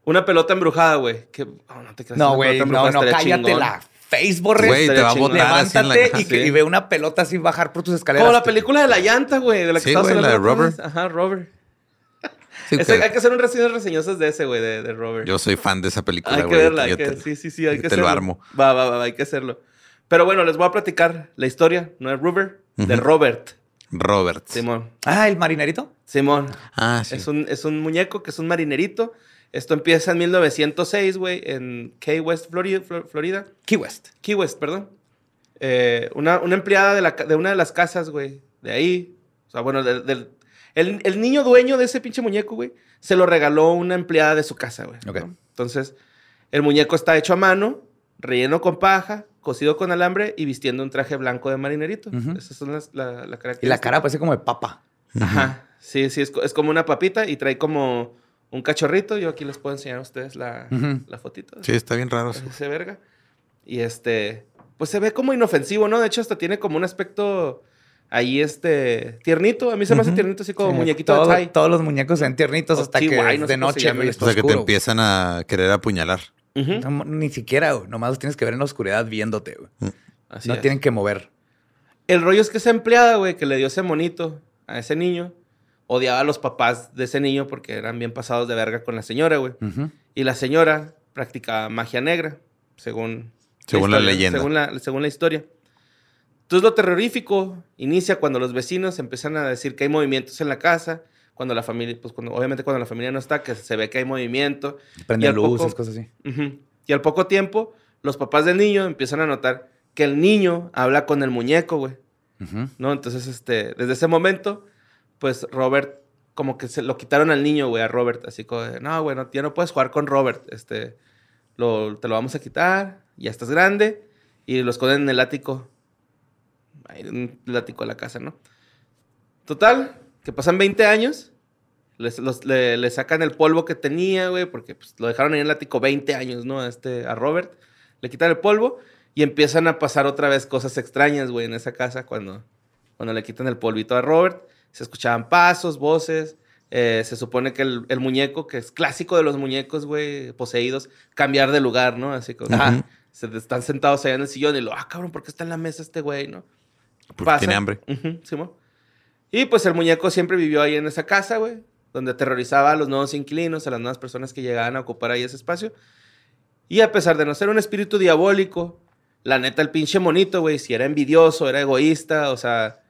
una pelota embrujada, güey. Que, oh, no te creas,
No,
una
güey, no, no, cállate
chingón.
la face, borre.
Güey, te va a botar así en la
Levántate y, que-
Sí.
y ve una pelota así bajar por tus escaleras.
Como la película de la llanta, güey, de la que
Sí, güey, la de Robert.
Ajá, Robert.
Sí,
Ese-
que
hay que hacer un reseñas reseñosas de ese, güey, de, de Robert.
Yo soy fan de esa película,
hay que verla, hay que,
te-
sí, sí, sí, hay que
te
hacerlo.
lo armo.
Va, va, va, hay que hacerlo. Pero bueno, les voy a platicar la historia, no de Robert, de
Ujú.
Robert.
Robert.
Simón.
Ah, el marinerito.
Simón.
Ah, sí.
Es, un, es un muñeco que es un marinerito. Esto empieza en 1906, güey, en Key West, Florida. Florida.
Key West.
Key West, perdón. Eh, una, una empleada de, la ca- de una de las casas, güey, de ahí. O sea, bueno, del, el, el niño dueño de ese pinche muñeco, güey, se lo regaló una empleada de su casa, güey.
Ok.
¿no? Entonces, el muñeco está hecho a mano, relleno con paja, cosido con alambre y vistiendo un traje blanco de marinerito.
Ujú.
Esas son las, la, la
Y
característica.
la cara parece como de papa.
Ajá. Sí, sí, es, es como una papita y trae como un cachorrito. Yo aquí les puedo enseñar a ustedes la,
Ujú.
la fotito.
Sí, está bien raro.
Ese verga. Y este, pues se ve como inofensivo, ¿no? De hecho, hasta tiene como un aspecto ahí, este, tiernito. A mí se me hace tiernito, así como
Sí,
muñequito
todo-
de Thai.
Todos los muñecos se ven tiernitos
O
hasta que
no
de
se
noche, güey.
O
sea, que te empiezan a querer apuñalar.
No, ni siquiera, güey. Nomás los tienes que ver en la oscuridad viéndote, güey.
Así
no
es.
tienen que mover.
El rollo es que esa empleada, güey, que le dio ese monito a ese niño, odiaba a los papás de ese niño porque eran bien pasados de verga con la señora, güey. Y la señora practicaba magia negra, según,
Según la
historia,
leyenda.
Según la, según la historia. Entonces lo terrorífico inicia cuando los vecinos empiezan a decir que hay movimientos en la casa, cuando la familia, pues cuando, obviamente cuando la familia no está, que se ve que hay movimiento.
Prenden luces,
poco-
cosas así.
Y al poco tiempo, los papás del niño empiezan a notar que el niño habla con el muñeco, güey.
Ujú.
¿no? Entonces, este, desde ese momento, pues Robert, como que se lo quitaron al niño, güey, a Robert, así como, de, no, güey, no, ya no puedes jugar con Robert, este, lo- te lo vamos a quitar, ya estás grande, y lo esconden en el ático. En el ático de la casa, ¿no? Total, que pasan 20 años, les- le sacan el polvo que tenía, güey, porque pues, lo dejaron ahí en el ático 20 años, ¿no? A, este, a Robert. Le quitan el polvo y empiezan a pasar otra vez cosas extrañas, güey, en esa casa cuando, cuando le quitan el polvito a Robert. Se escuchaban pasos, voces. eh, se supone que el, el muñeco, que es clásico de los muñecos, güey, poseídos, cambiar de lugar, ¿no? Así como
Ajá.
se están sentados allá en el sillón y lo, ah, cabrón, ¿por qué está en la mesa este güey, no?
Porque
Pasa.
tiene hambre.
Y pues el muñeco siempre vivió ahí en esa casa, güey, donde aterrorizaba a los nuevos inquilinos, a las nuevas personas que llegaban a ocupar ahí ese espacio. Y a pesar de no ser un espíritu diabólico, la neta, el pinche monito, güey, si era envidioso, era egoísta, o sea,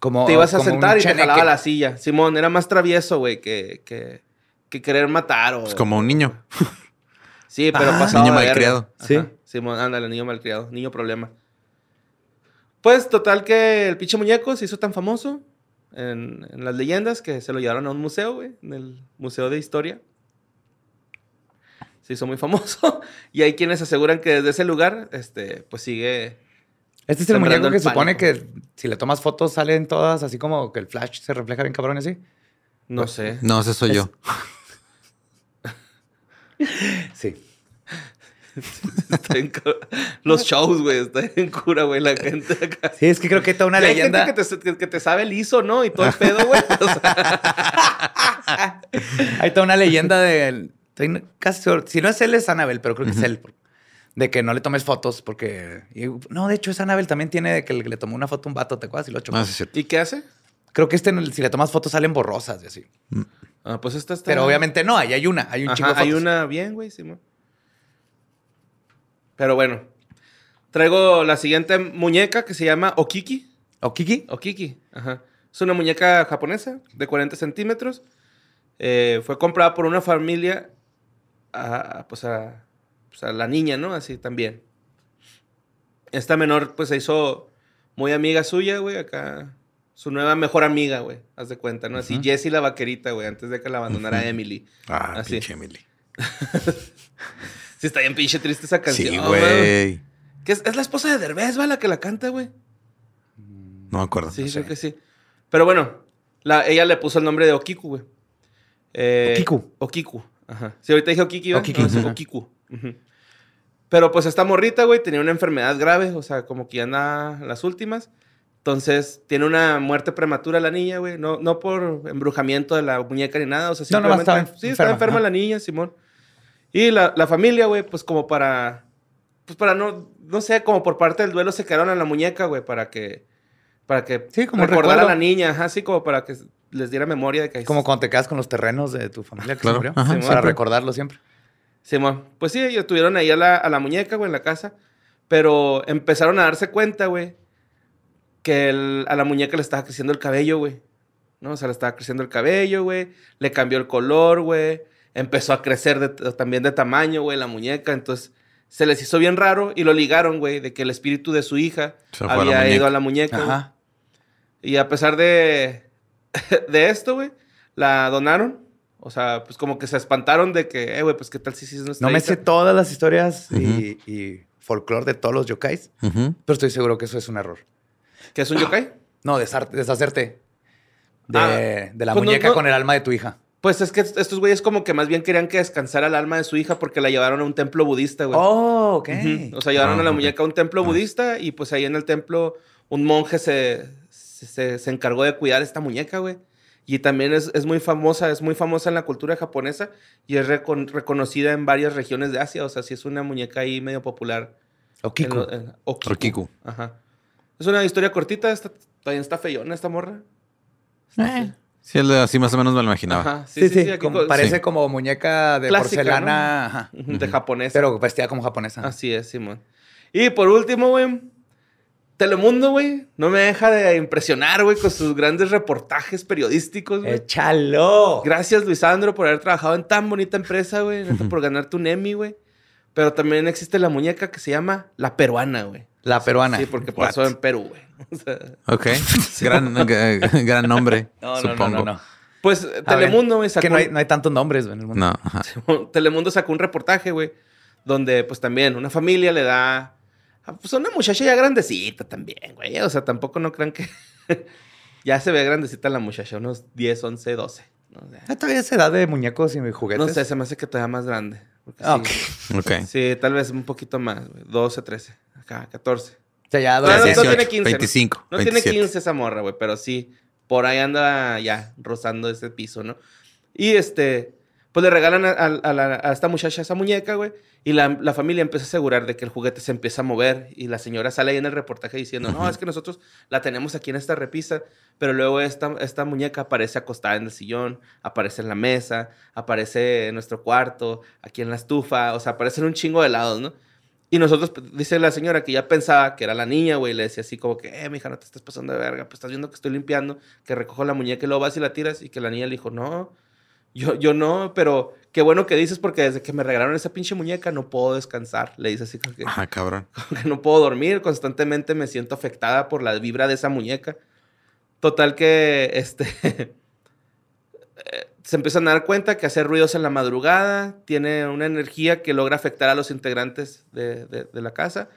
Como,
te ibas a
como
sentar y te jalaba la silla. Simón, era más travieso, güey, que, que, que querer matar o...
Es como un niño.
Sí, pero
Ah.
pasado
Niño malcriado.
Ajá.
Sí.
Simón, ándale, niño malcriado, niño problema. Pues total que el pinche muñeco se hizo tan famoso en, en las leyendas que se lo llevaron a un museo, güey, en el Museo de Historia. Se hizo muy famoso y hay quienes aseguran que desde ese lugar, este, pues sigue...
Este es el muñeco
el
que supone
pánico.
que si le tomas fotos salen todas así como que el flash se refleja bien cabrón así.
No sé.
No, ese soy yo.
Sí.
Está ca- Los shows, güey, está en cura, güey, la gente acá.
Sí, es que creo que hay toda una
Y hay
leyenda.
gente que te, que- que te sabe liso, ¿no? Y todo el pedo, güey. O sea,
Hay toda una leyenda de. casi si no es él, es Annabel, pero creo que es él. De que no le tomes fotos porque. y- no, de hecho, es Annabel también tiene de que le, le tomó una foto a un vato, ¿te acuerdas? Y lo chocó.
Sí cierto.
¿Y qué hace?
Creo que este, en el- si le tomas fotos, salen borrosas y así.
Ah, pues esta está...
Pero obviamente no, ahí hay una, hay un
Ajá,
chingo de fotos.
hay una bien, güey, Simón. Pero bueno. Traigo la siguiente muñeca que se llama Okiki.
¿O Kiki?
Okiki, ajá. Es una muñeca japonesa de 40 centímetros. Eh, fue comprada por una familia a, pues a, pues a la niña, ¿no? Así también. Esta menor, pues se hizo muy amiga suya, güey, acá. Su nueva mejor amiga, güey. Haz de cuenta, ¿no? Así Jessie la vaquerita, güey, antes de que la abandonara Emily.
Ah,
Así.
pinche Emily.
Sí, está bien pinche triste esa canción.
Sí,
güey. Que es, es la esposa de Derbez, ¿va? La que la canta, güey.
No me acuerdo.
Sí,
No sé.
creo que sí. Pero bueno, la, ella le puso el nombre de Okiku, güey. Eh,
Okiku.
Okiku. Ajá. Sí, ahorita dije Okiki, ¿verdad?
Okiki,
No, es Pero pues esta morrita, güey, tenía una enfermedad grave, o sea, como que ya anda en las últimas. Entonces, tiene una muerte prematura la niña, güey. No, no por embrujamiento de la muñeca ni nada. O sea,
No, nomás
simplemente...
estaba
sí, estaba
enferma,
enferma la niña, Simón. Y la, la familia, güey, pues como para... Pues para no... No sé, como por parte del duelo se quedaron a la muñeca, güey, para que... Para que
Sí, como un
recordar a la niña, ajá, así como para que les diera memoria de que...
Como cuando te quedas con los terrenos de tu familia que
Claro.
se murió.
Ajá,
para
siempre.
recordarlo siempre.
Simón. Pues sí, ellos tuvieron ahí a la, a la muñeca, güey, en la casa. Pero empezaron a darse cuenta, güey, que el- a la muñeca le estaba creciendo el cabello, güey. ¿No? O sea, le estaba creciendo el cabello, güey. Le cambió el color, güey. Empezó a crecer de- también de tamaño, güey, la muñeca. Entonces, se les hizo bien raro y lo ligaron, güey, de que el espíritu de su hija
Se a
había
muñeca.
ido a la muñeca.
Ajá.
Y a pesar de, de esto, güey, la donaron. O sea, pues como que se espantaron de que, eh, güey, pues qué tal si sí es nuestra
No me
hija?
sé todas las historias y, y folclore de todos los yokais, pero estoy seguro que eso es un error.
¿Que es un yokai?
No, deshacerte de,
Ah,
de la
pues no-
muñeca
no-
con el alma de tu hija.
Pues es que estos güeyes como que más bien querían que descansara el alma de su hija porque la llevaron a un templo budista, güey.
Oh, ok.
O sea, llevaron
Ah,
a la muñeca a un templo budista y pues ahí en el templo un monje se, se, se- se encargó de cuidar esta muñeca, güey. Y también es, es muy famosa, es muy famosa en la cultura japonesa y es recon- reconocida en varias regiones de Asia. O sea, sí es una muñeca ahí medio popular.
Okiku.
En lo- en- Okiku.
Okiku.
Ajá. Es una historia cortita, está, también está feyona esta morra.
Eh,
Sí, así más o menos me lo imaginaba.
Ajá.
Sí, sí,
aquí
como-
co-
parece
sí.
como muñeca de
Clásica,
porcelana, ajá,
de japonés.
pero vestida como japonesa.
Así es, Simón. Y por último, güey, Telemundo, güey, no me deja de impresionar, güey, con sus grandes reportajes periodísticos, güey.
¡Échalo!
Gracias, Luisandro, por haber trabajado en tan bonita empresa, güey. neta, por ganarte un Emmy, güey. Pero también existe la muñeca que se llama La Peruana, güey.
La peruana.
Sí, porque
What?
pasó en Perú, güey. O sea,
Ok. gran, g- gran nombre,
No, no, no,
supongo.
no, no.
pues
A
Telemundo, güey, sacó...
que no hay, no hay tantos nombres güey, en el mundo.
No, ajá.
Telemundo sacó un reportaje, güey, donde pues también una familia le da, pues a una muchacha ya grandecita también, güey. O sea, tampoco no crean que ya se ve grandecita la muchacha, unos 10, 11, 12. ¿no? O sea,
Ah, Todavía es edad de muñecos y juguetes.
no sé, se me hace que todavía más grande.
Ah,
sí,
ok.
Ok.
Sí, tal vez un poquito más, güey. 12, 13. Acá, 14.
O sea, ya
No, no, no
adolescente.
tiene 15.
25,
No, tiene
27.
15 esa morra, güey, pero sí, por ahí anda ya rozando ese piso, ¿no? Y este, pues le regalan a, a- a la- a esta muchacha esa muñeca, güey, y la, la familia empieza a asegurar de que el juguete se empieza a mover y la señora sale ahí en el reportaje diciendo, no, es que nosotros la tenemos aquí en esta repisa, pero luego esta, esta muñeca aparece acostada en el sillón, aparece en la mesa, aparece en nuestro cuarto, aquí en la estufa, o sea, aparece en un chingo de lados, ¿no? Y nosotros, pues, dice la señora que ya pensaba que era la niña, güey, le decía así como que, eh, mija, no te estás pasando de verga, pues estás viendo que estoy limpiando, que recojo la muñeca y luego vas y la tiras, y que la niña le dijo, no, yo, yo no, pero qué bueno que dices porque desde que me regalaron esa pinche muñeca no puedo descansar, le dice así como que,
Ajá, cabrón.
como que no puedo dormir, constantemente me siento afectada por la vibra de esa muñeca. Total que, este, eh, se empiezan a dar cuenta que hace ruidos en la madrugada tiene una energía que logra afectar a los integrantes de, de- de la casa.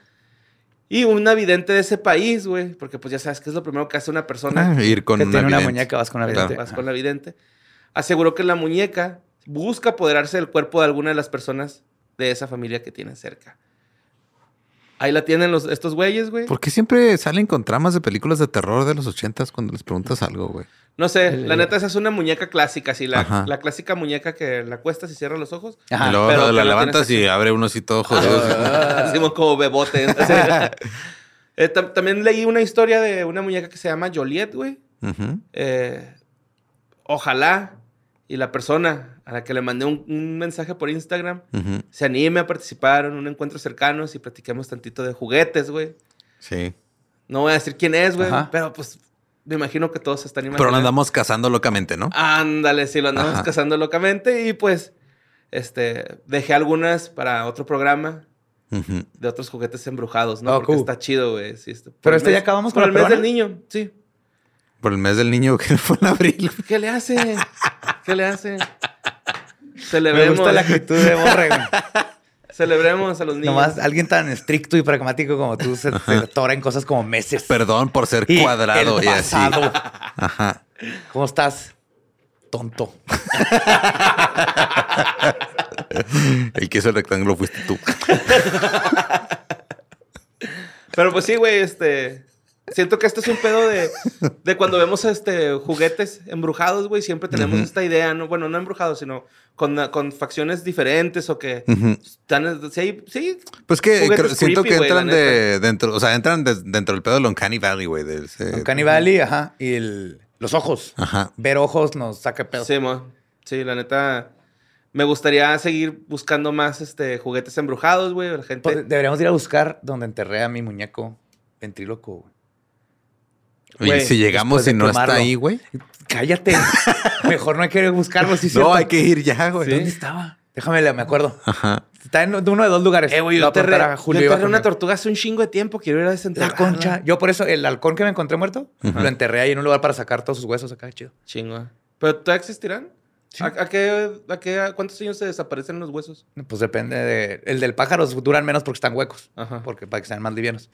Y un vidente de ese país, güey, porque pues ya sabes que es lo primero que hace una persona
Ah, ir con
que
una,
tiene una
vidente.
muñeca, vas con una
Claro.
vidente.
vas con la vidente, aseguró que la muñeca busca apoderarse del cuerpo de alguna de las personas de esa familia que tiene cerca. Ahí la tienen los, estos güeyes, güey.
¿Por qué siempre salen con tramas de películas de terror de los ochentas cuando les preguntas algo, güey?
No sé,
El-
la neta esa es una muñeca clásica, así, la, la clásica muñeca que la cuestas y cierra los ojos.
Ajá.
y luego
pero
la
la
levantas y abre uno así todo jodido.
Así como bebote. Eh, tam- también leí una historia de una muñeca que se llama Joliet, güey. Eh, ojalá y la persona a la que le mandé un, un mensaje por Instagram se anime a participar en un encuentro cercano y platiquemos tantito de juguetes, güey.
Sí.
No voy a decir quién es, güey, pero pues me imagino que todos se están
Pero lo
imaginando.
andamos cazando locamente, ¿no?
Ándale, sí, lo andamos
Ajá.
cazando locamente y pues este dejé algunas para otro programa de otros juguetes embrujados, ¿no?
Oh,
Porque
cool.
está chido, güey. sí, este-
Pero este
mes-
ya acabamos
por
con
el
la
mes del niño, sí.
Por el mes del niño que fue en abril.
¿Qué le hace? ¿Qué le hace?
Me
Celebremos,
gusta la actitud de Borre, güey.
celebremos a los niños.
Nomás alguien tan estricto y pragmático como tú se, se atora en cosas como meses.
Perdón por ser
Y
cuadrado
el
y así. Ajá.
¿Cómo estás? Tonto.
El que hizo el rectángulo fuiste tú.
Pero pues sí, güey, este. Siento que esto es un pedo de, de cuando vemos este juguetes embrujados, güey. Siempre tenemos esta idea, ¿no? Bueno, no embrujados, sino con, con facciones diferentes o que están. Sí, sí.
Pues que creo- siento
creepy,
que entran de dentro, o sea, entran de- dentro del pedo del Uncanny Valley, güey. del-
Uncanny Valley, ajá. Y el- los ojos.
Ajá.
Ver ojos nos saca pedo.
Sí, mo. Sí, la neta. Me gustaría seguir buscando más este, juguetes embrujados, güey. La gente.
Pues, Deberíamos ir a buscar donde enterré a mi muñeco ventríloco. güey.
Oye, si llegamos y no está ahí, güey.
Cállate. Mejor no hay que buscarlo. Sí,
No,
cierto.
hay que ir ya, güey.
¿Dónde estaba? Déjame, me acuerdo.
Ajá.
Está en uno de dos lugares.
Eh, güey,
Lo
yo enterré,
a
yo
Julio y
enterré una tortuga hace un chingo de tiempo. Quiero ir a desenterrar.
La concha. Yo por eso, el halcón que me encontré muerto, lo enterré ahí en un lugar para sacar todos sus huesos acá, chido.
Chingo. ¿Pero todavía existirán? ¿A, a qué, a qué- a cuántos años se desaparecen los huesos?
Pues depende de... El del pájaro duran menos porque están huecos.
Ajá.
Porque para que sean más livianos.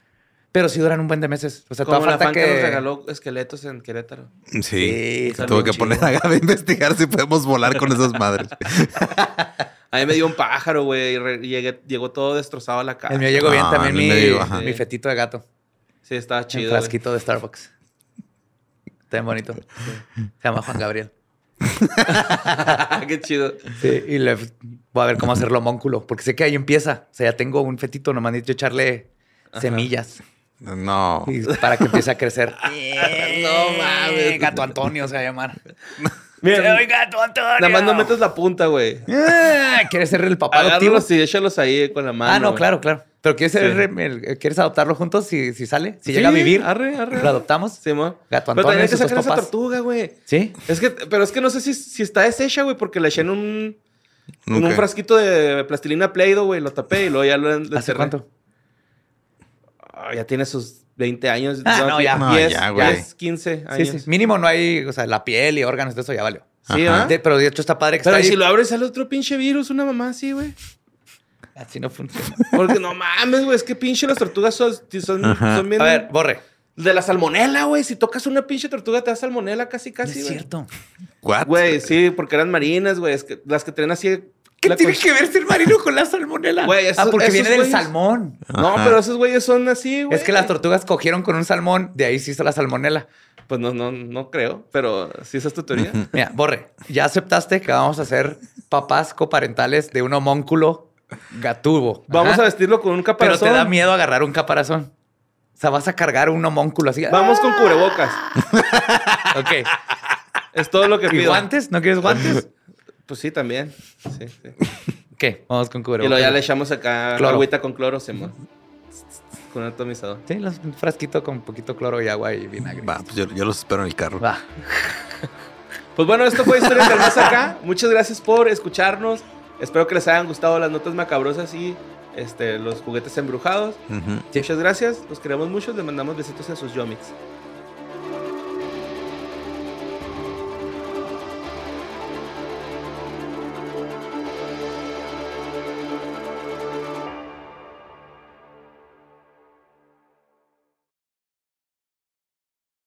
Pero sí duran un buen de meses. O sea,
Como
todavía
la
falta
que...
que...
nos regaló esqueletos en Querétaro.
Sí.
Sí,
está
Tuve que poner a Gaby a investigar si podemos volar con esas madres.
A mí me dio un pájaro, güey. llegué- llegó todo destrozado a la casa.
El mío llegó bien
Ah,
también
el
mi, mi fetito de gato.
Sí, estaba chido. güey.
frasquito de Starbucks. Está bien bonito. Se llama Juan Gabriel.
Qué chido.
Sí, y le voy a ver cómo hacerlo homónculo, porque sé que ahí empieza. O sea, ya tengo un fetito, nomás necesito echarle semillas
No.
y para que empiece a crecer.
No mames.
Gato Antonio se va a llamar.
Mira,
¡Soy Gato Antonio!
nada más no metes la punta, güey.
Ah, ¿Quieres ser el papá adoptivo?
Y échalos ahí con la mano.
Ah, no, claro, claro. Pero ¿quieres, ser
Sí.
el- el- ¿quieres adoptarlo juntos si, si sale? Si
Sí,
llega a vivir,
Arre, arre.
¿lo adoptamos?
Sí, mo.
Gato
Pero
Antonio
también hay
y
que
sus
sacar esa
papás.
tortuga, güey.
¿Sí?
Es que, pero es que no sé si, si está deshecha, güey, porque le eché en un, en un frasquito de plastilina Play-Doh, güey, lo tapé y luego ya lo lo
¿Hace
enterré.
cuánto?
Ya tiene sus 20 años.
Ah, no, ya.
No,
10,
ya, güey.
10, 15
Sí,
años.
sí. Mínimo no hay, o sea, la piel y órganos, de eso ya valió.
Sí. ¿ah?
De- pero de hecho está padre que
Pero
está
¿y
ahí.
si lo abres sale otro pinche virus, una mamá así, güey.
Así no funciona.
Porque no mames, güey, es que pinche las tortugas son, son, bien...
A ver, borre.
De la salmonela, güey. Si tocas una pinche tortuga, te da salmonela casi,
No
casi,
es
güey.
cierto.
What?
Güey, sí, porque eran marinas, güey. Es que las que traen así...
¿Qué
la
tiene que ver ser marino con la salmonela?
Güey,
ah,
esos-
porque
esos
viene del
güeyes-
salmón.
No,
Ajá.
pero esos güeyes son así, güey.
Es que las tortugas cogieron con un salmón, de ahí se hizo la salmonela.
Pues no, no, no creo, pero si esa es tu teoría.
Mira, Borre, ya aceptaste que vamos a ser papás coparentales de un homónculo gatubo.
Vamos
Ajá.
a vestirlo con un
Pero
caparazón.
te da miedo agarrar un caparazón. O sea, vas a cargar un homónculo así.
Vamos con cubrebocas.
Ok.
Es todo lo que
¿Y
pido.
guantes? ¿No quieres guantes?
Pues sí, también. Sí, sí.
¿Qué? Vamos con
Y
cubrebocas.
luego ya le echamos acá
Cloro.
agüita con cloro, Simón. Con un atomizador.
Sí, los- un frasquito con poquito cloro y agua y vinagre.
Va, pues yo, yo los espero en el carro.
Va.
Pues bueno, esto fue Historias del Más Acá. Muchas gracias por escucharnos. Espero que les hayan gustado las notas macabrosas y este, los juguetes embrujados.
Ujú.
Muchas gracias. Los queremos mucho. Les mandamos besitos a sus yomics.